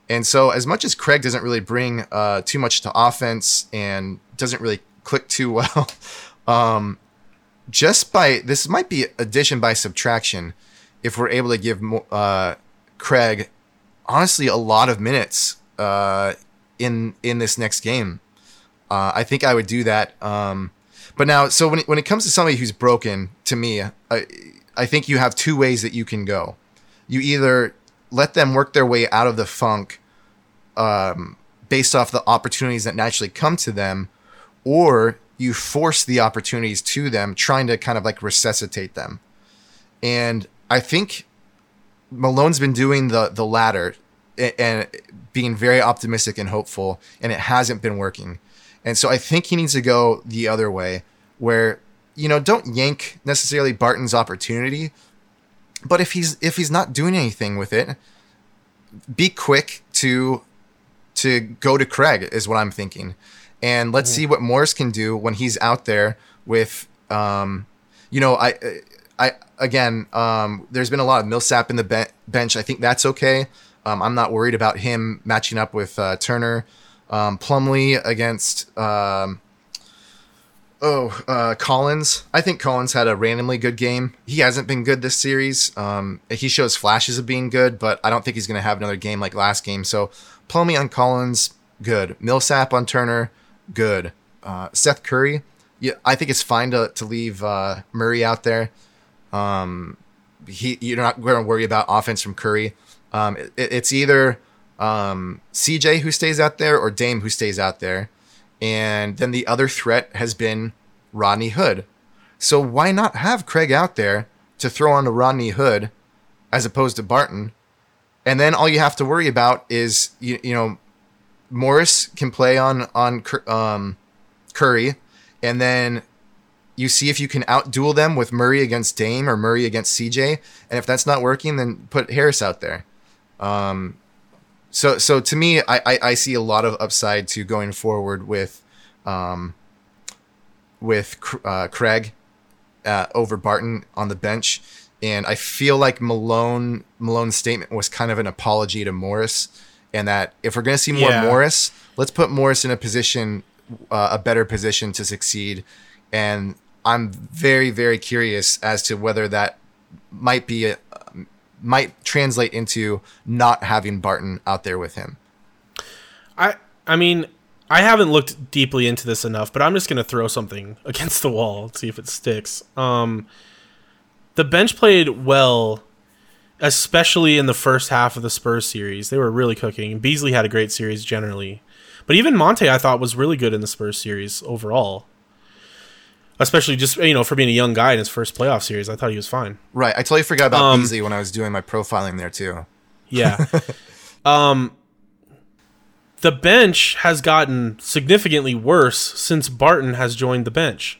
And so, as much as Craig doesn't really bring uh, too much to offense and doesn't really click too well, um, just by this might be addition by subtraction. If we're able to give uh, Craig, honestly, a lot of minutes uh, in in this next game, uh, I think I would do that. Um, but now, so when it, when it comes to somebody who's broken, to me, I, think you have two ways that you can go. You either let them work their way out of the funk um, based off the opportunities that naturally come to them, or you force the opportunities to them, trying to kind of like resuscitate them. And I think Malone's been doing the the latter a- and being very optimistic and hopeful, and it hasn't been working. And so I think he needs to go the other way, where you know don't yank necessarily Barton's opportunity, but if he's if he's not doing anything with it, be quick to to go to Craig is what I'm thinking, and let's see what Morris can do when he's out there with, um, you know, I, I again, um, there's been a lot of Millsap in the be- bench. I think that's okay. Um, I'm not worried about him matching up with uh, Turner, um, Plumlee against. Um, Oh, uh, Collins. I think Collins had a randomly good game. He hasn't been good this series. Um, he shows flashes of being good, but I don't think he's going to have another game like last game. So, Plumlee on Collins, good. Millsap on Turner, good. Uh, Seth Curry, yeah, I think it's fine to, to leave uh, Murray out there. Um, he, you're not going to worry about offense from Curry. Um, it, it's either um, CJ who stays out there or Dame who stays out there. And then the other threat has been Rodney Hood. So why not have Craig out there to throw on to Rodney Hood as opposed to Barton? And then all you have to worry about is you, you know Morris can play on on um, Curry, and then you see if you can outduel them with Murray against Dame or Murray against CJ. And if that's not working, then put Harris out there. Um, so so to me, I, I, I see a lot of upside to going forward with, um, with uh, Craig, uh, over Barton on the bench, and I feel like Malone Malone's statement was kind of an apology to Morris, and that if we're gonna see more Yeah. Morris, let's put Morris in a position, uh, a better position to succeed, and I'm very very curious as to whether that might be a, might translate into not having Barton out there with him. I I mean, I haven't looked deeply into this enough, but I'm just gonna throw something against the wall, and see if it sticks. Um, the bench played well, especially in the first half of the Spurs series. They were really cooking. Beasley had a great series generally, but even Monte I thought was really good in the Spurs series overall. Especially just you know for being a young guy in his first playoff series, I thought he was fine. Right. I totally forgot about Um, Beasley when I was doing my profiling there too. Yeah. um the bench has gotten significantly worse since Barton has joined the bench.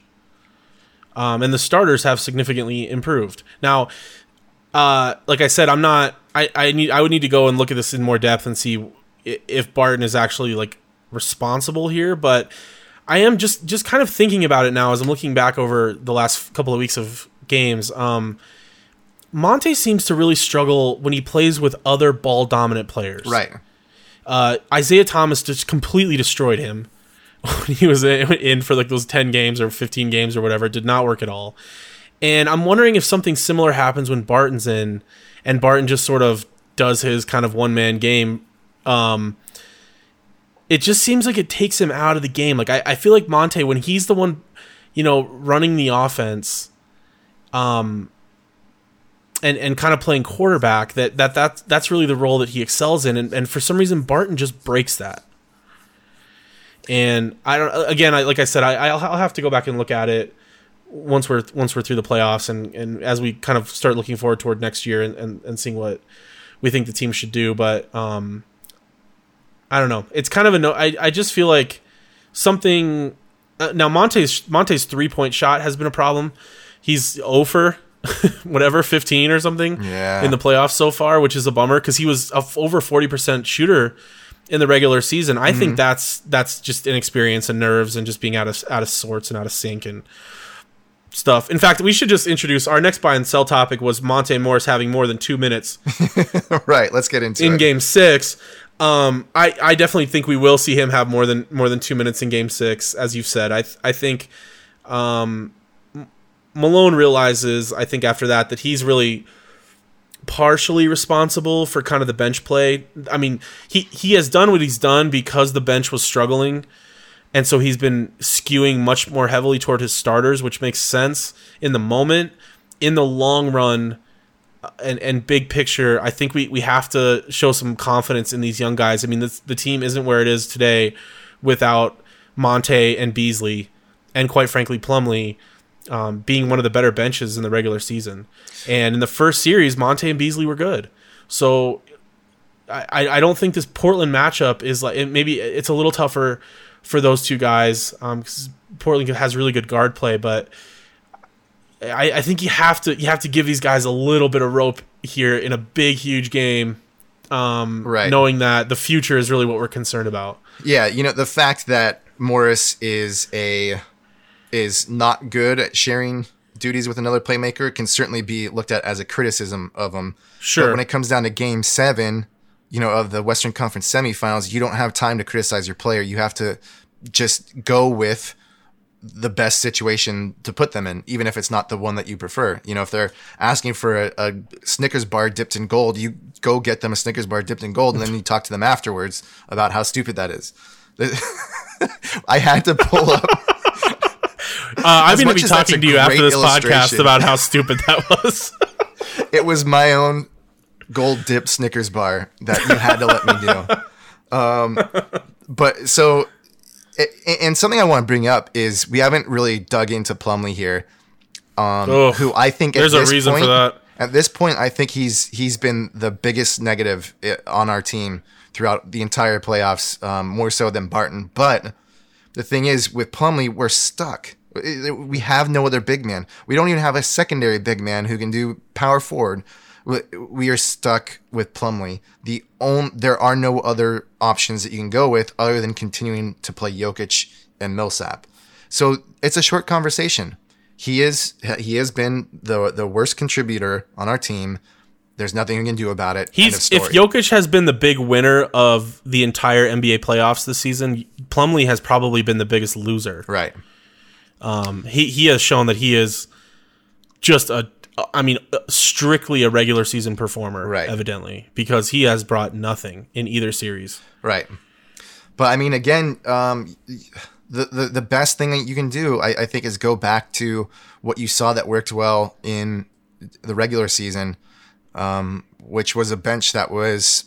Um, and the starters have significantly improved. Now, uh, like I said, I'm not. I, I need. I would need to go and look at this in more depth and see if Barton is actually like responsible here. But I am just just kind of thinking about it now as I'm looking back over the last couple of weeks of games. Um, Monte seems to really struggle when he plays with other ball dominant players. Right. Uh, Isaiah Thomas just completely destroyed him when he was in for like those 10 games or 15 games or whatever. It did not work at all. And I'm wondering if something similar happens when Barton's in and Barton just sort of does his kind of one man game. Um, it just seems like it takes him out of the game. Like I, I feel like Monte, when he's the one, you know, running the offense, um, and and kind of playing quarterback, that that that that's really the role that he excels in. And, and for some reason, Barton just breaks that. And I don't. Again, I, like I said, I I'll, I'll have to go back and look at it once we're once we're through the playoffs and and as we kind of start looking forward toward next year and and, and seeing what we think the team should do. But um, I don't know. It's kind of a no. I I just feel like something. Uh, now Monte's Monte's three point shot has been a problem. He's over whatever 15 or something Yeah. in the playoffs so far, which is a bummer because he was a f- over 40% shooter in the regular season. I think that's that's just inexperience and nerves and just being out of out of sorts and out of sync and stuff. In fact, we should just introduce our next buy and sell topic was Monte Morris having more than 2 minutes right. Let's get into it in it. game 6. Um, I, I definitely think we will see him have more than more than two minutes in Game Six, as you've said. I th- I think um, Malone realizes, I think after that, that he's really partially responsible for kind of the bench play. I mean, he he has done what he's done because the bench was struggling, and so he's been skewing much more heavily toward his starters, which makes sense in the moment. In the long run, and and big picture, I think we, we have to show some confidence in these young guys. I mean, this, the team isn't where it is today without Monte and Beasley, and quite frankly, Plumlee um, being one of the better benches in the regular season. And in the first series, Monte and Beasley were good. So I, I don't think this Portland matchup is like it, maybe it's a little tougher for those two guys because Portland has really good guard play, but. I, I think you have to you have to give these guys a little bit of rope here in a big huge game Um, Right. Knowing that the future is really what we're concerned about. Yeah, you know the fact that Morris is a is not good at sharing duties with another playmaker can certainly be looked at as a criticism of him. Sure. But when it comes down to Game Seven, you know, of the Western Conference semifinals, you don't have time to criticize your player. You have to just go with the best situation to put them in, even if it's not the one that you prefer. You know, if they're asking for a, a Snickers bar dipped in gold, you go get them a Snickers bar dipped in gold, and then you talk to them afterwards about how stupid that is. I had to pull up. Uh, I'm going to be talking to you after this podcast about how stupid that was. It was my own gold dipped Snickers bar that you had to let me do. Um, but so, and something I want to bring up is we haven't really dug into Plumlee here. um, Ugh. who I think There's a reason for that. At this point, I think he's he's been the biggest negative on our team throughout the entire playoffs, um, more so than Barton. But the thing is, with Plumlee, we're stuck. We have no other big man. We don't even have a secondary big man who can do power forward. We- are stuck with Plumlee. The on, there are no other options that you can go with other than continuing to play Jokic and Millsap. So it's a short conversation. He is he has been the the worst contributor on our team. There's nothing you can do about it. He's if. Jokic has been the big winner of the entire NBA playoffs this season, Plumlee has probably been the biggest loser. right. Um, He he has shown that he is just a I mean strictly a regular season performer Right. evidently because he has brought nothing in either series. Right. But I mean, again, um, the, the the best thing that you can do, I, I think, is go back to what you saw that worked well in the regular season, um, which was a bench that was,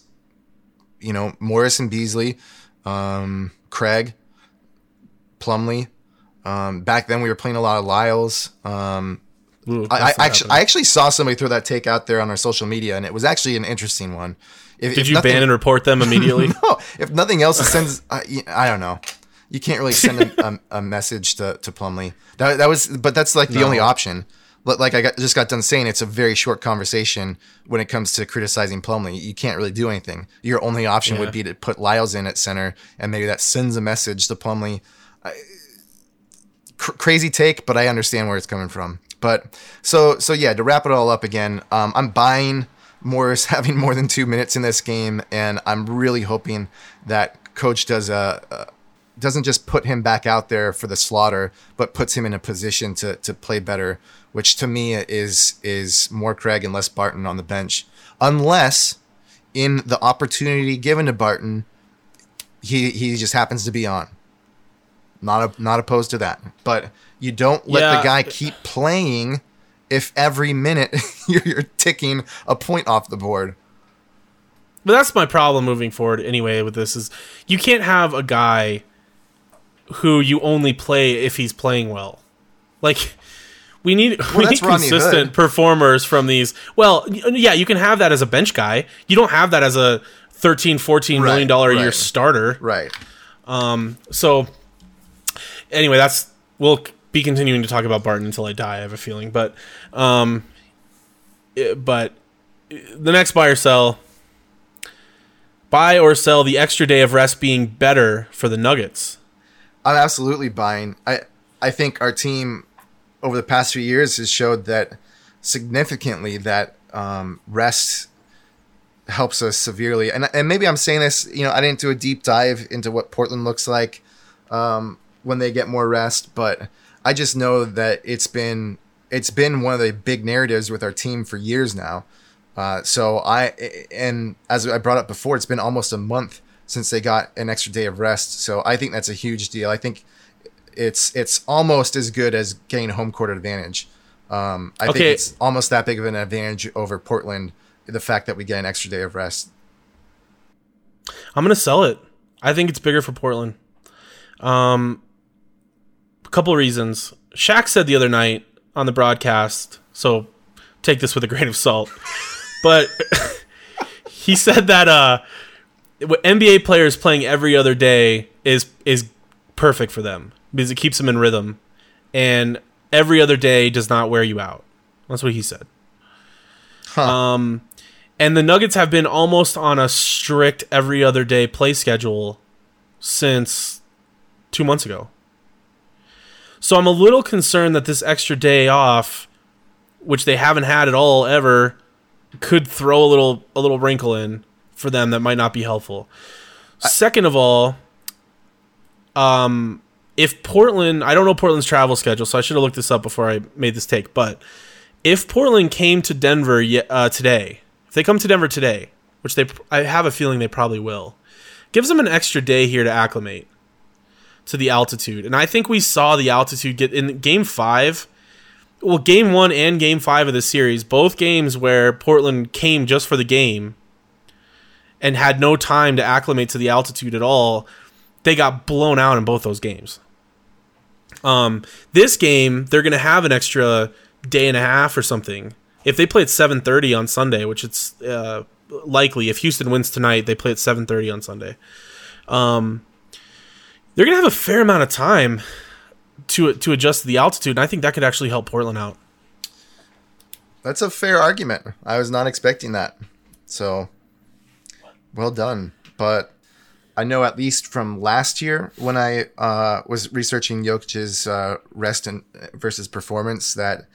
you know, Morris and Beasley, um, Craig, Plumlee. Um, back then, we were playing a lot of Lyles. Um, Ooh, I, I actually. I actually saw somebody throw that take out there on our social media, and it was actually an interesting one. If, did if you nothing- ban and report them immediately? no, if nothing else, it sends. I, I don't know. You can't really send a, a, a message to to Plumlee. That that was, but that's like the only option. But like I got, just got done saying, it's a very short conversation when it comes to criticizing Plumlee. You can't really do anything. Your only option Yeah. would be to put Lyles in at center, and maybe that sends a message to Plumlee. I, cr- crazy take, but I understand where it's coming from. But so so yeah, to wrap it all up again, um, I'm buying Morris having more than two minutes in this game, and I'm really hoping that coach does a, a doesn't just put him back out there for the slaughter, but puts him in a position to to play better, which to me is is more Craig and less Barton on the bench, unless in the opportunity given to Barton, he he just happens to be on. Not a, not opposed to that, but you don't let Yeah. the guy keep playing if every minute you're, you're ticking a point off the board. But that's my problem moving forward anyway with this is you can't have a guy who you only play if he's playing well. Like we need we need Rodney consistent Hood. performers from these. Well, yeah, you can have that as a bench guy. You don't have that as a 13 14 million Right, dollar a year starter. Right. Um So anyway, that's we'll be continuing to talk about Barton until I die. I have a feeling, but um, eh, but eh, the next buy or sell, buy or sell the extra day of rest being better for the Nuggets. I'm absolutely buying. I I think our team over the past few years has showed that significantly that um, rest helps us severely. And and maybe I'm saying this, you know, I didn't do a deep dive into what Portland looks like um, when they get more rest, but I just know that it's been it's been one of the big narratives with our team for years now. Uh, so I and as I brought up before, it's been almost a month since they got an extra day of rest. So I think that's a huge deal. I think it's it's almost as good as getting home court advantage. Um, I think it's almost that big of an advantage over Portland. The fact that we get an extra day of rest. I'm gonna sell it. I think it's bigger for Portland. Um, couple reasons. Shaq said the other night on the broadcast, so take this with a grain of salt. But he said that uh, NBA players playing every other day is is perfect for them because it keeps them in rhythm, and every other day does not wear you out. That's what he said. Huh. Um, And the Nuggets have been almost on a strict every other day play schedule since two months ago. So I'm a little concerned that this extra day off, which they haven't had at all ever, could throw a little a little wrinkle in for them that might not be helpful. Second of all, um, if Portland, I don't know Portland's travel schedule, so I should have looked this up before I made this take. But if Portland came to Denver uh, today, if they come to Denver today, which they, I have a feeling they probably will, gives them an extra day here to acclimate to the altitude. And I think we saw the altitude get in Game Five. Well, Game One and Game Five of the series, both games where Portland came just for the game and had no time to acclimate to the altitude at all, they got blown out in both those games. Um, this game, they're going to have an extra day and a half or something. If they play at 7:30 on Sunday, which it's uh, likely, if Houston wins tonight, they play at 7:30 on Sunday. Um, they're going to have a fair amount of time to to adjust to the altitude, and I think that could actually help Portland out. That's a fair argument. I was not expecting that. So, well done. But I know at least from last year when I uh, was researching Jokic's uh, rest and versus performance that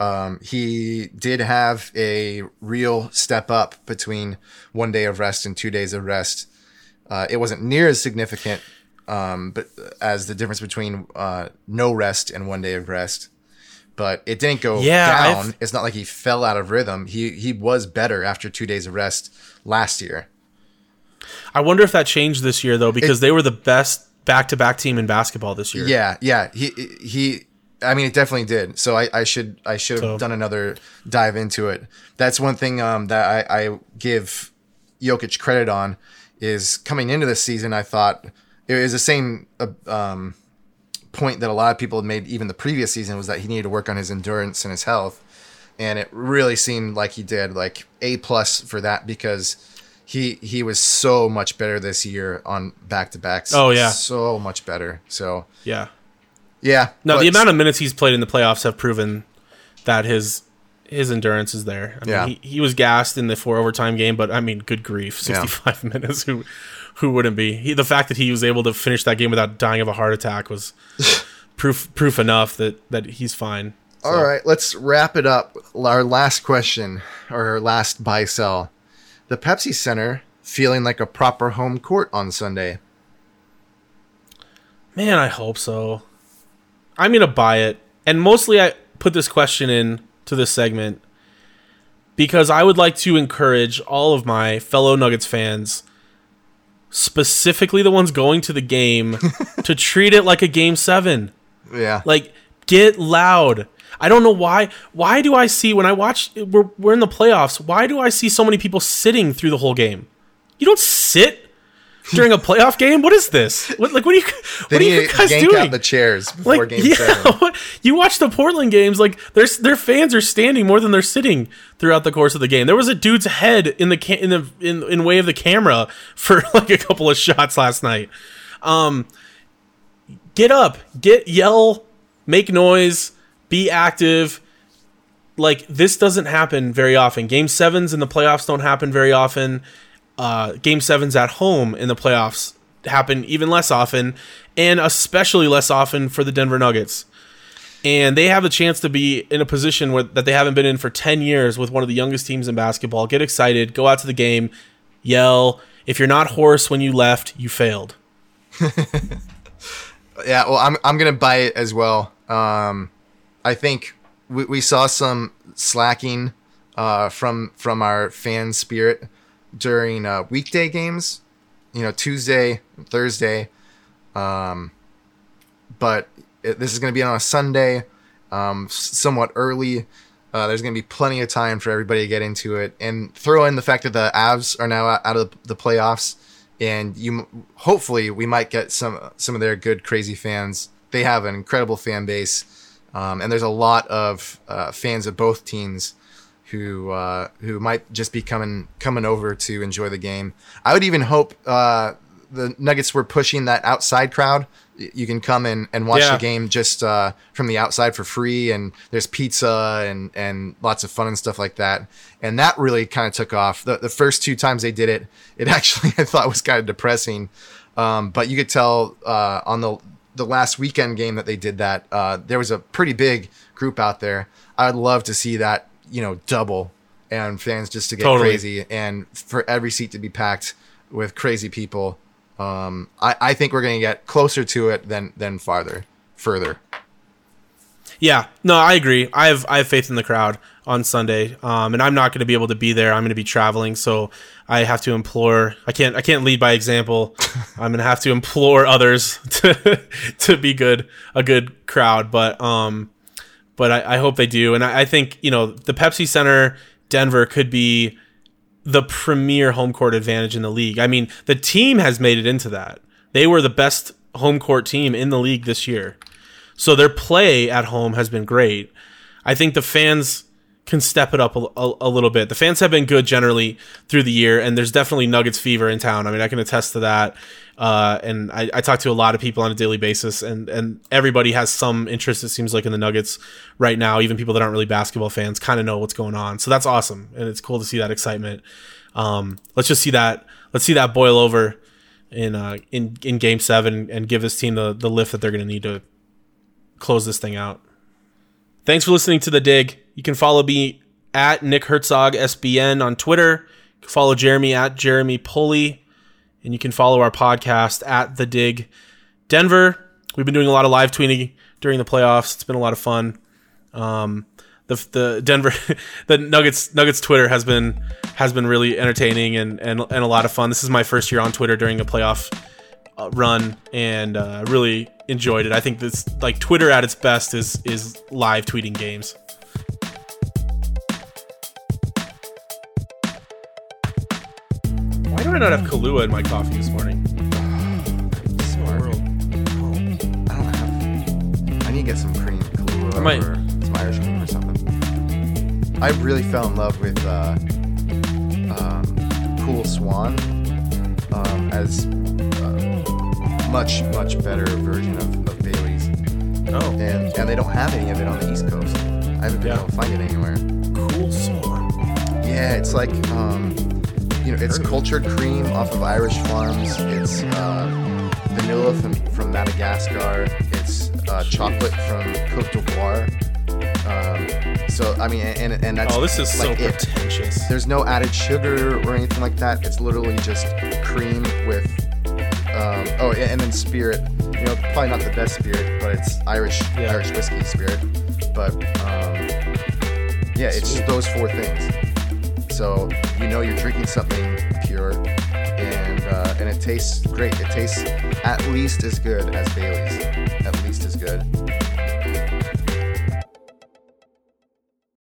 um, he did have a real step up between one day of rest and two days of rest. Uh, it wasn't near as significant, um, but as the difference between uh, no rest and one day of rest. But it didn't go Yeah, down. I've- It's not like he fell out of rhythm. He he was better after two days of rest last year. I wonder if that changed this year though, because they were the best back-to-back team in basketball this year. Yeah, yeah. He he. I mean, it definitely did. So I, I should I should have So- done another dive into it. That's one thing um, that I, I give Jokic credit on is coming into this season. I thought it was the same uh, um, point that a lot of people had made even the previous season was that he needed to work on his endurance and his health, and it really seemed like he did. Like a plus for that because he he was so much better this year on back to backs. Oh, yeah. so much better. So yeah. yeah. No, but- the amount of minutes he's played in the playoffs have proven that his his endurance is there. I mean, Yeah. he, he was gassed in the four overtime game, but I mean, good grief, Yeah. sixty five minutes. Who who wouldn't be? He, the fact that he was able to finish that game without dying of a heart attack was proof proof enough that that he's fine. So, All right, let's wrap it up. Our last question, or our last buy sell. The Pepsi Center feeling like a proper home court on Sunday. Man, I hope so. I'm gonna buy it, and mostly I put this question in to this segment because I would like to encourage all of my fellow Nuggets fans, specifically the ones going to the game, to treat it like a game seven. Yeah. Like, get loud. I don't know why. Why do I see when I watch? We're we're in the playoffs. Why do I see so many people sitting through the whole game? You don't sit during a playoff game. What is this? What like what are you? What are you guys yank doing? out the chairs before like game yeah, seven. you watch the Portland games. Like their their fans are standing more than they're sitting throughout the course of the game. There was a dude's head in the ca- in the in in way of the camera for like a couple of shots last night. Um, get up, get yell, make noise, be active. Like this doesn't happen very often. Game sevens in the playoffs don't happen very often. Uh, game sevens at home in the playoffs happen even less often, and especially less often for the Denver Nuggets. And they have a chance to be in a position where, that they haven't been in for 10 years with one of the youngest teams in basketball. Get excited, go out to the game, yell. If you're not hoarse when you left, you failed. Yeah, well, I'm I'm gonna buy it as well. Um, I think we, we saw some slacking uh, from from our fan spirit during uh, weekday games. You know, Tuesday, Thursday. Um, but it, this is gonna be on a Sunday, um, somewhat early. Uh, there's going to be plenty of time for everybody to get into it, and throw in the fact that the Avs are now out out of the playoffs, and you hopefully we might get some some of their good crazy fans. They have an incredible fan base, um, and there's a lot of uh, fans of both teams who uh, who might just be coming coming over to enjoy the game. I would even hope uh, the Nuggets were pushing that outside crowd You can come and, and watch Yeah. the game just uh, from the outside for free, and there's pizza and, and lots of fun and stuff like that. And that really kind of took off. The, the first two times they did it, it actually I thought was kind of depressing. Um, but you could tell uh, on the the last weekend game that they did that uh, there was a pretty big group out there. I'd love to see that you know double and fans just to get Totally. crazy and for every seat to be packed with crazy people. Um, I, I think we're gonna get closer to it than than farther further. Yeah, no, I agree. I have I have faith in the crowd on Sunday, um, and I'm not going to be able to be there. I'm going to be traveling, so I have to implore. I can't I can't lead by example. I'm going to have to implore others to to be good, a good crowd. But um, but I, I hope they do, and I, I think you know the Pepsi Center, Denver could be the premier home court advantage in the league. I mean, the team has made it into that. They were the best home court team in the league this year. So their play at home has been great. I think the fans can step it up a, a, a little bit. The fans have been good generally through the year, and there's definitely Nuggets fever in town. I mean, I can attest to that. Uh, and I, I talk to a lot of people on a daily basis, and, and everybody has some interest, it seems like, in the Nuggets right now. Even people that aren't really basketball fans kind of know what's going on. So that's awesome, and it's cool to see that excitement. Um, let's just see that. Let's see that boil over in uh, in in Game Seven and give this team the the lift that they're going to need to close this thing out. Thanks for listening to the dig. You can follow me at Nick Herzog SBN on Twitter. Follow Jeremy at Jeremy Pulley, and you can follow our podcast at the Dig Denver. We've been doing a lot of live tweeting during the playoffs. It's been a lot of fun. Um, the the Denver the Nuggets Nuggets Twitter has been has been really entertaining and and and a lot of fun. This is my first year on Twitter during a playoff uh, run and uh, really enjoyed it. I think this like Twitter at its best is is live tweeting games. I not have Kahlua in my coffee this morning? Smart. I don't have. I need to get some cream, Kahlua I might- or some Irish cream or something. I really fell in love with uh, um, Coole Swan um, as a much much better version of, of Bailey's, Oh, and and they don't have any of it on the East Coast. I haven't been Yeah. able to find it anywhere. Coole Swan. Yeah, it's like um, you know, it's cultured cream off of Irish farms. It's uh, vanilla from from Madagascar. It's uh, chocolate from Cote d'Ivoire. Um, so I mean, and and that's Oh, this is so like it. pretentious. There's no added sugar or anything like that. It's literally just cream with um, oh, and then spirit. You know, probably not the best spirit, but it's Irish Yeah. Irish whiskey spirit. But um, yeah, it's just those four things. So you know you're drinking something pure, and uh, and it tastes great. It tastes at least as good as Bailey's. At least as good.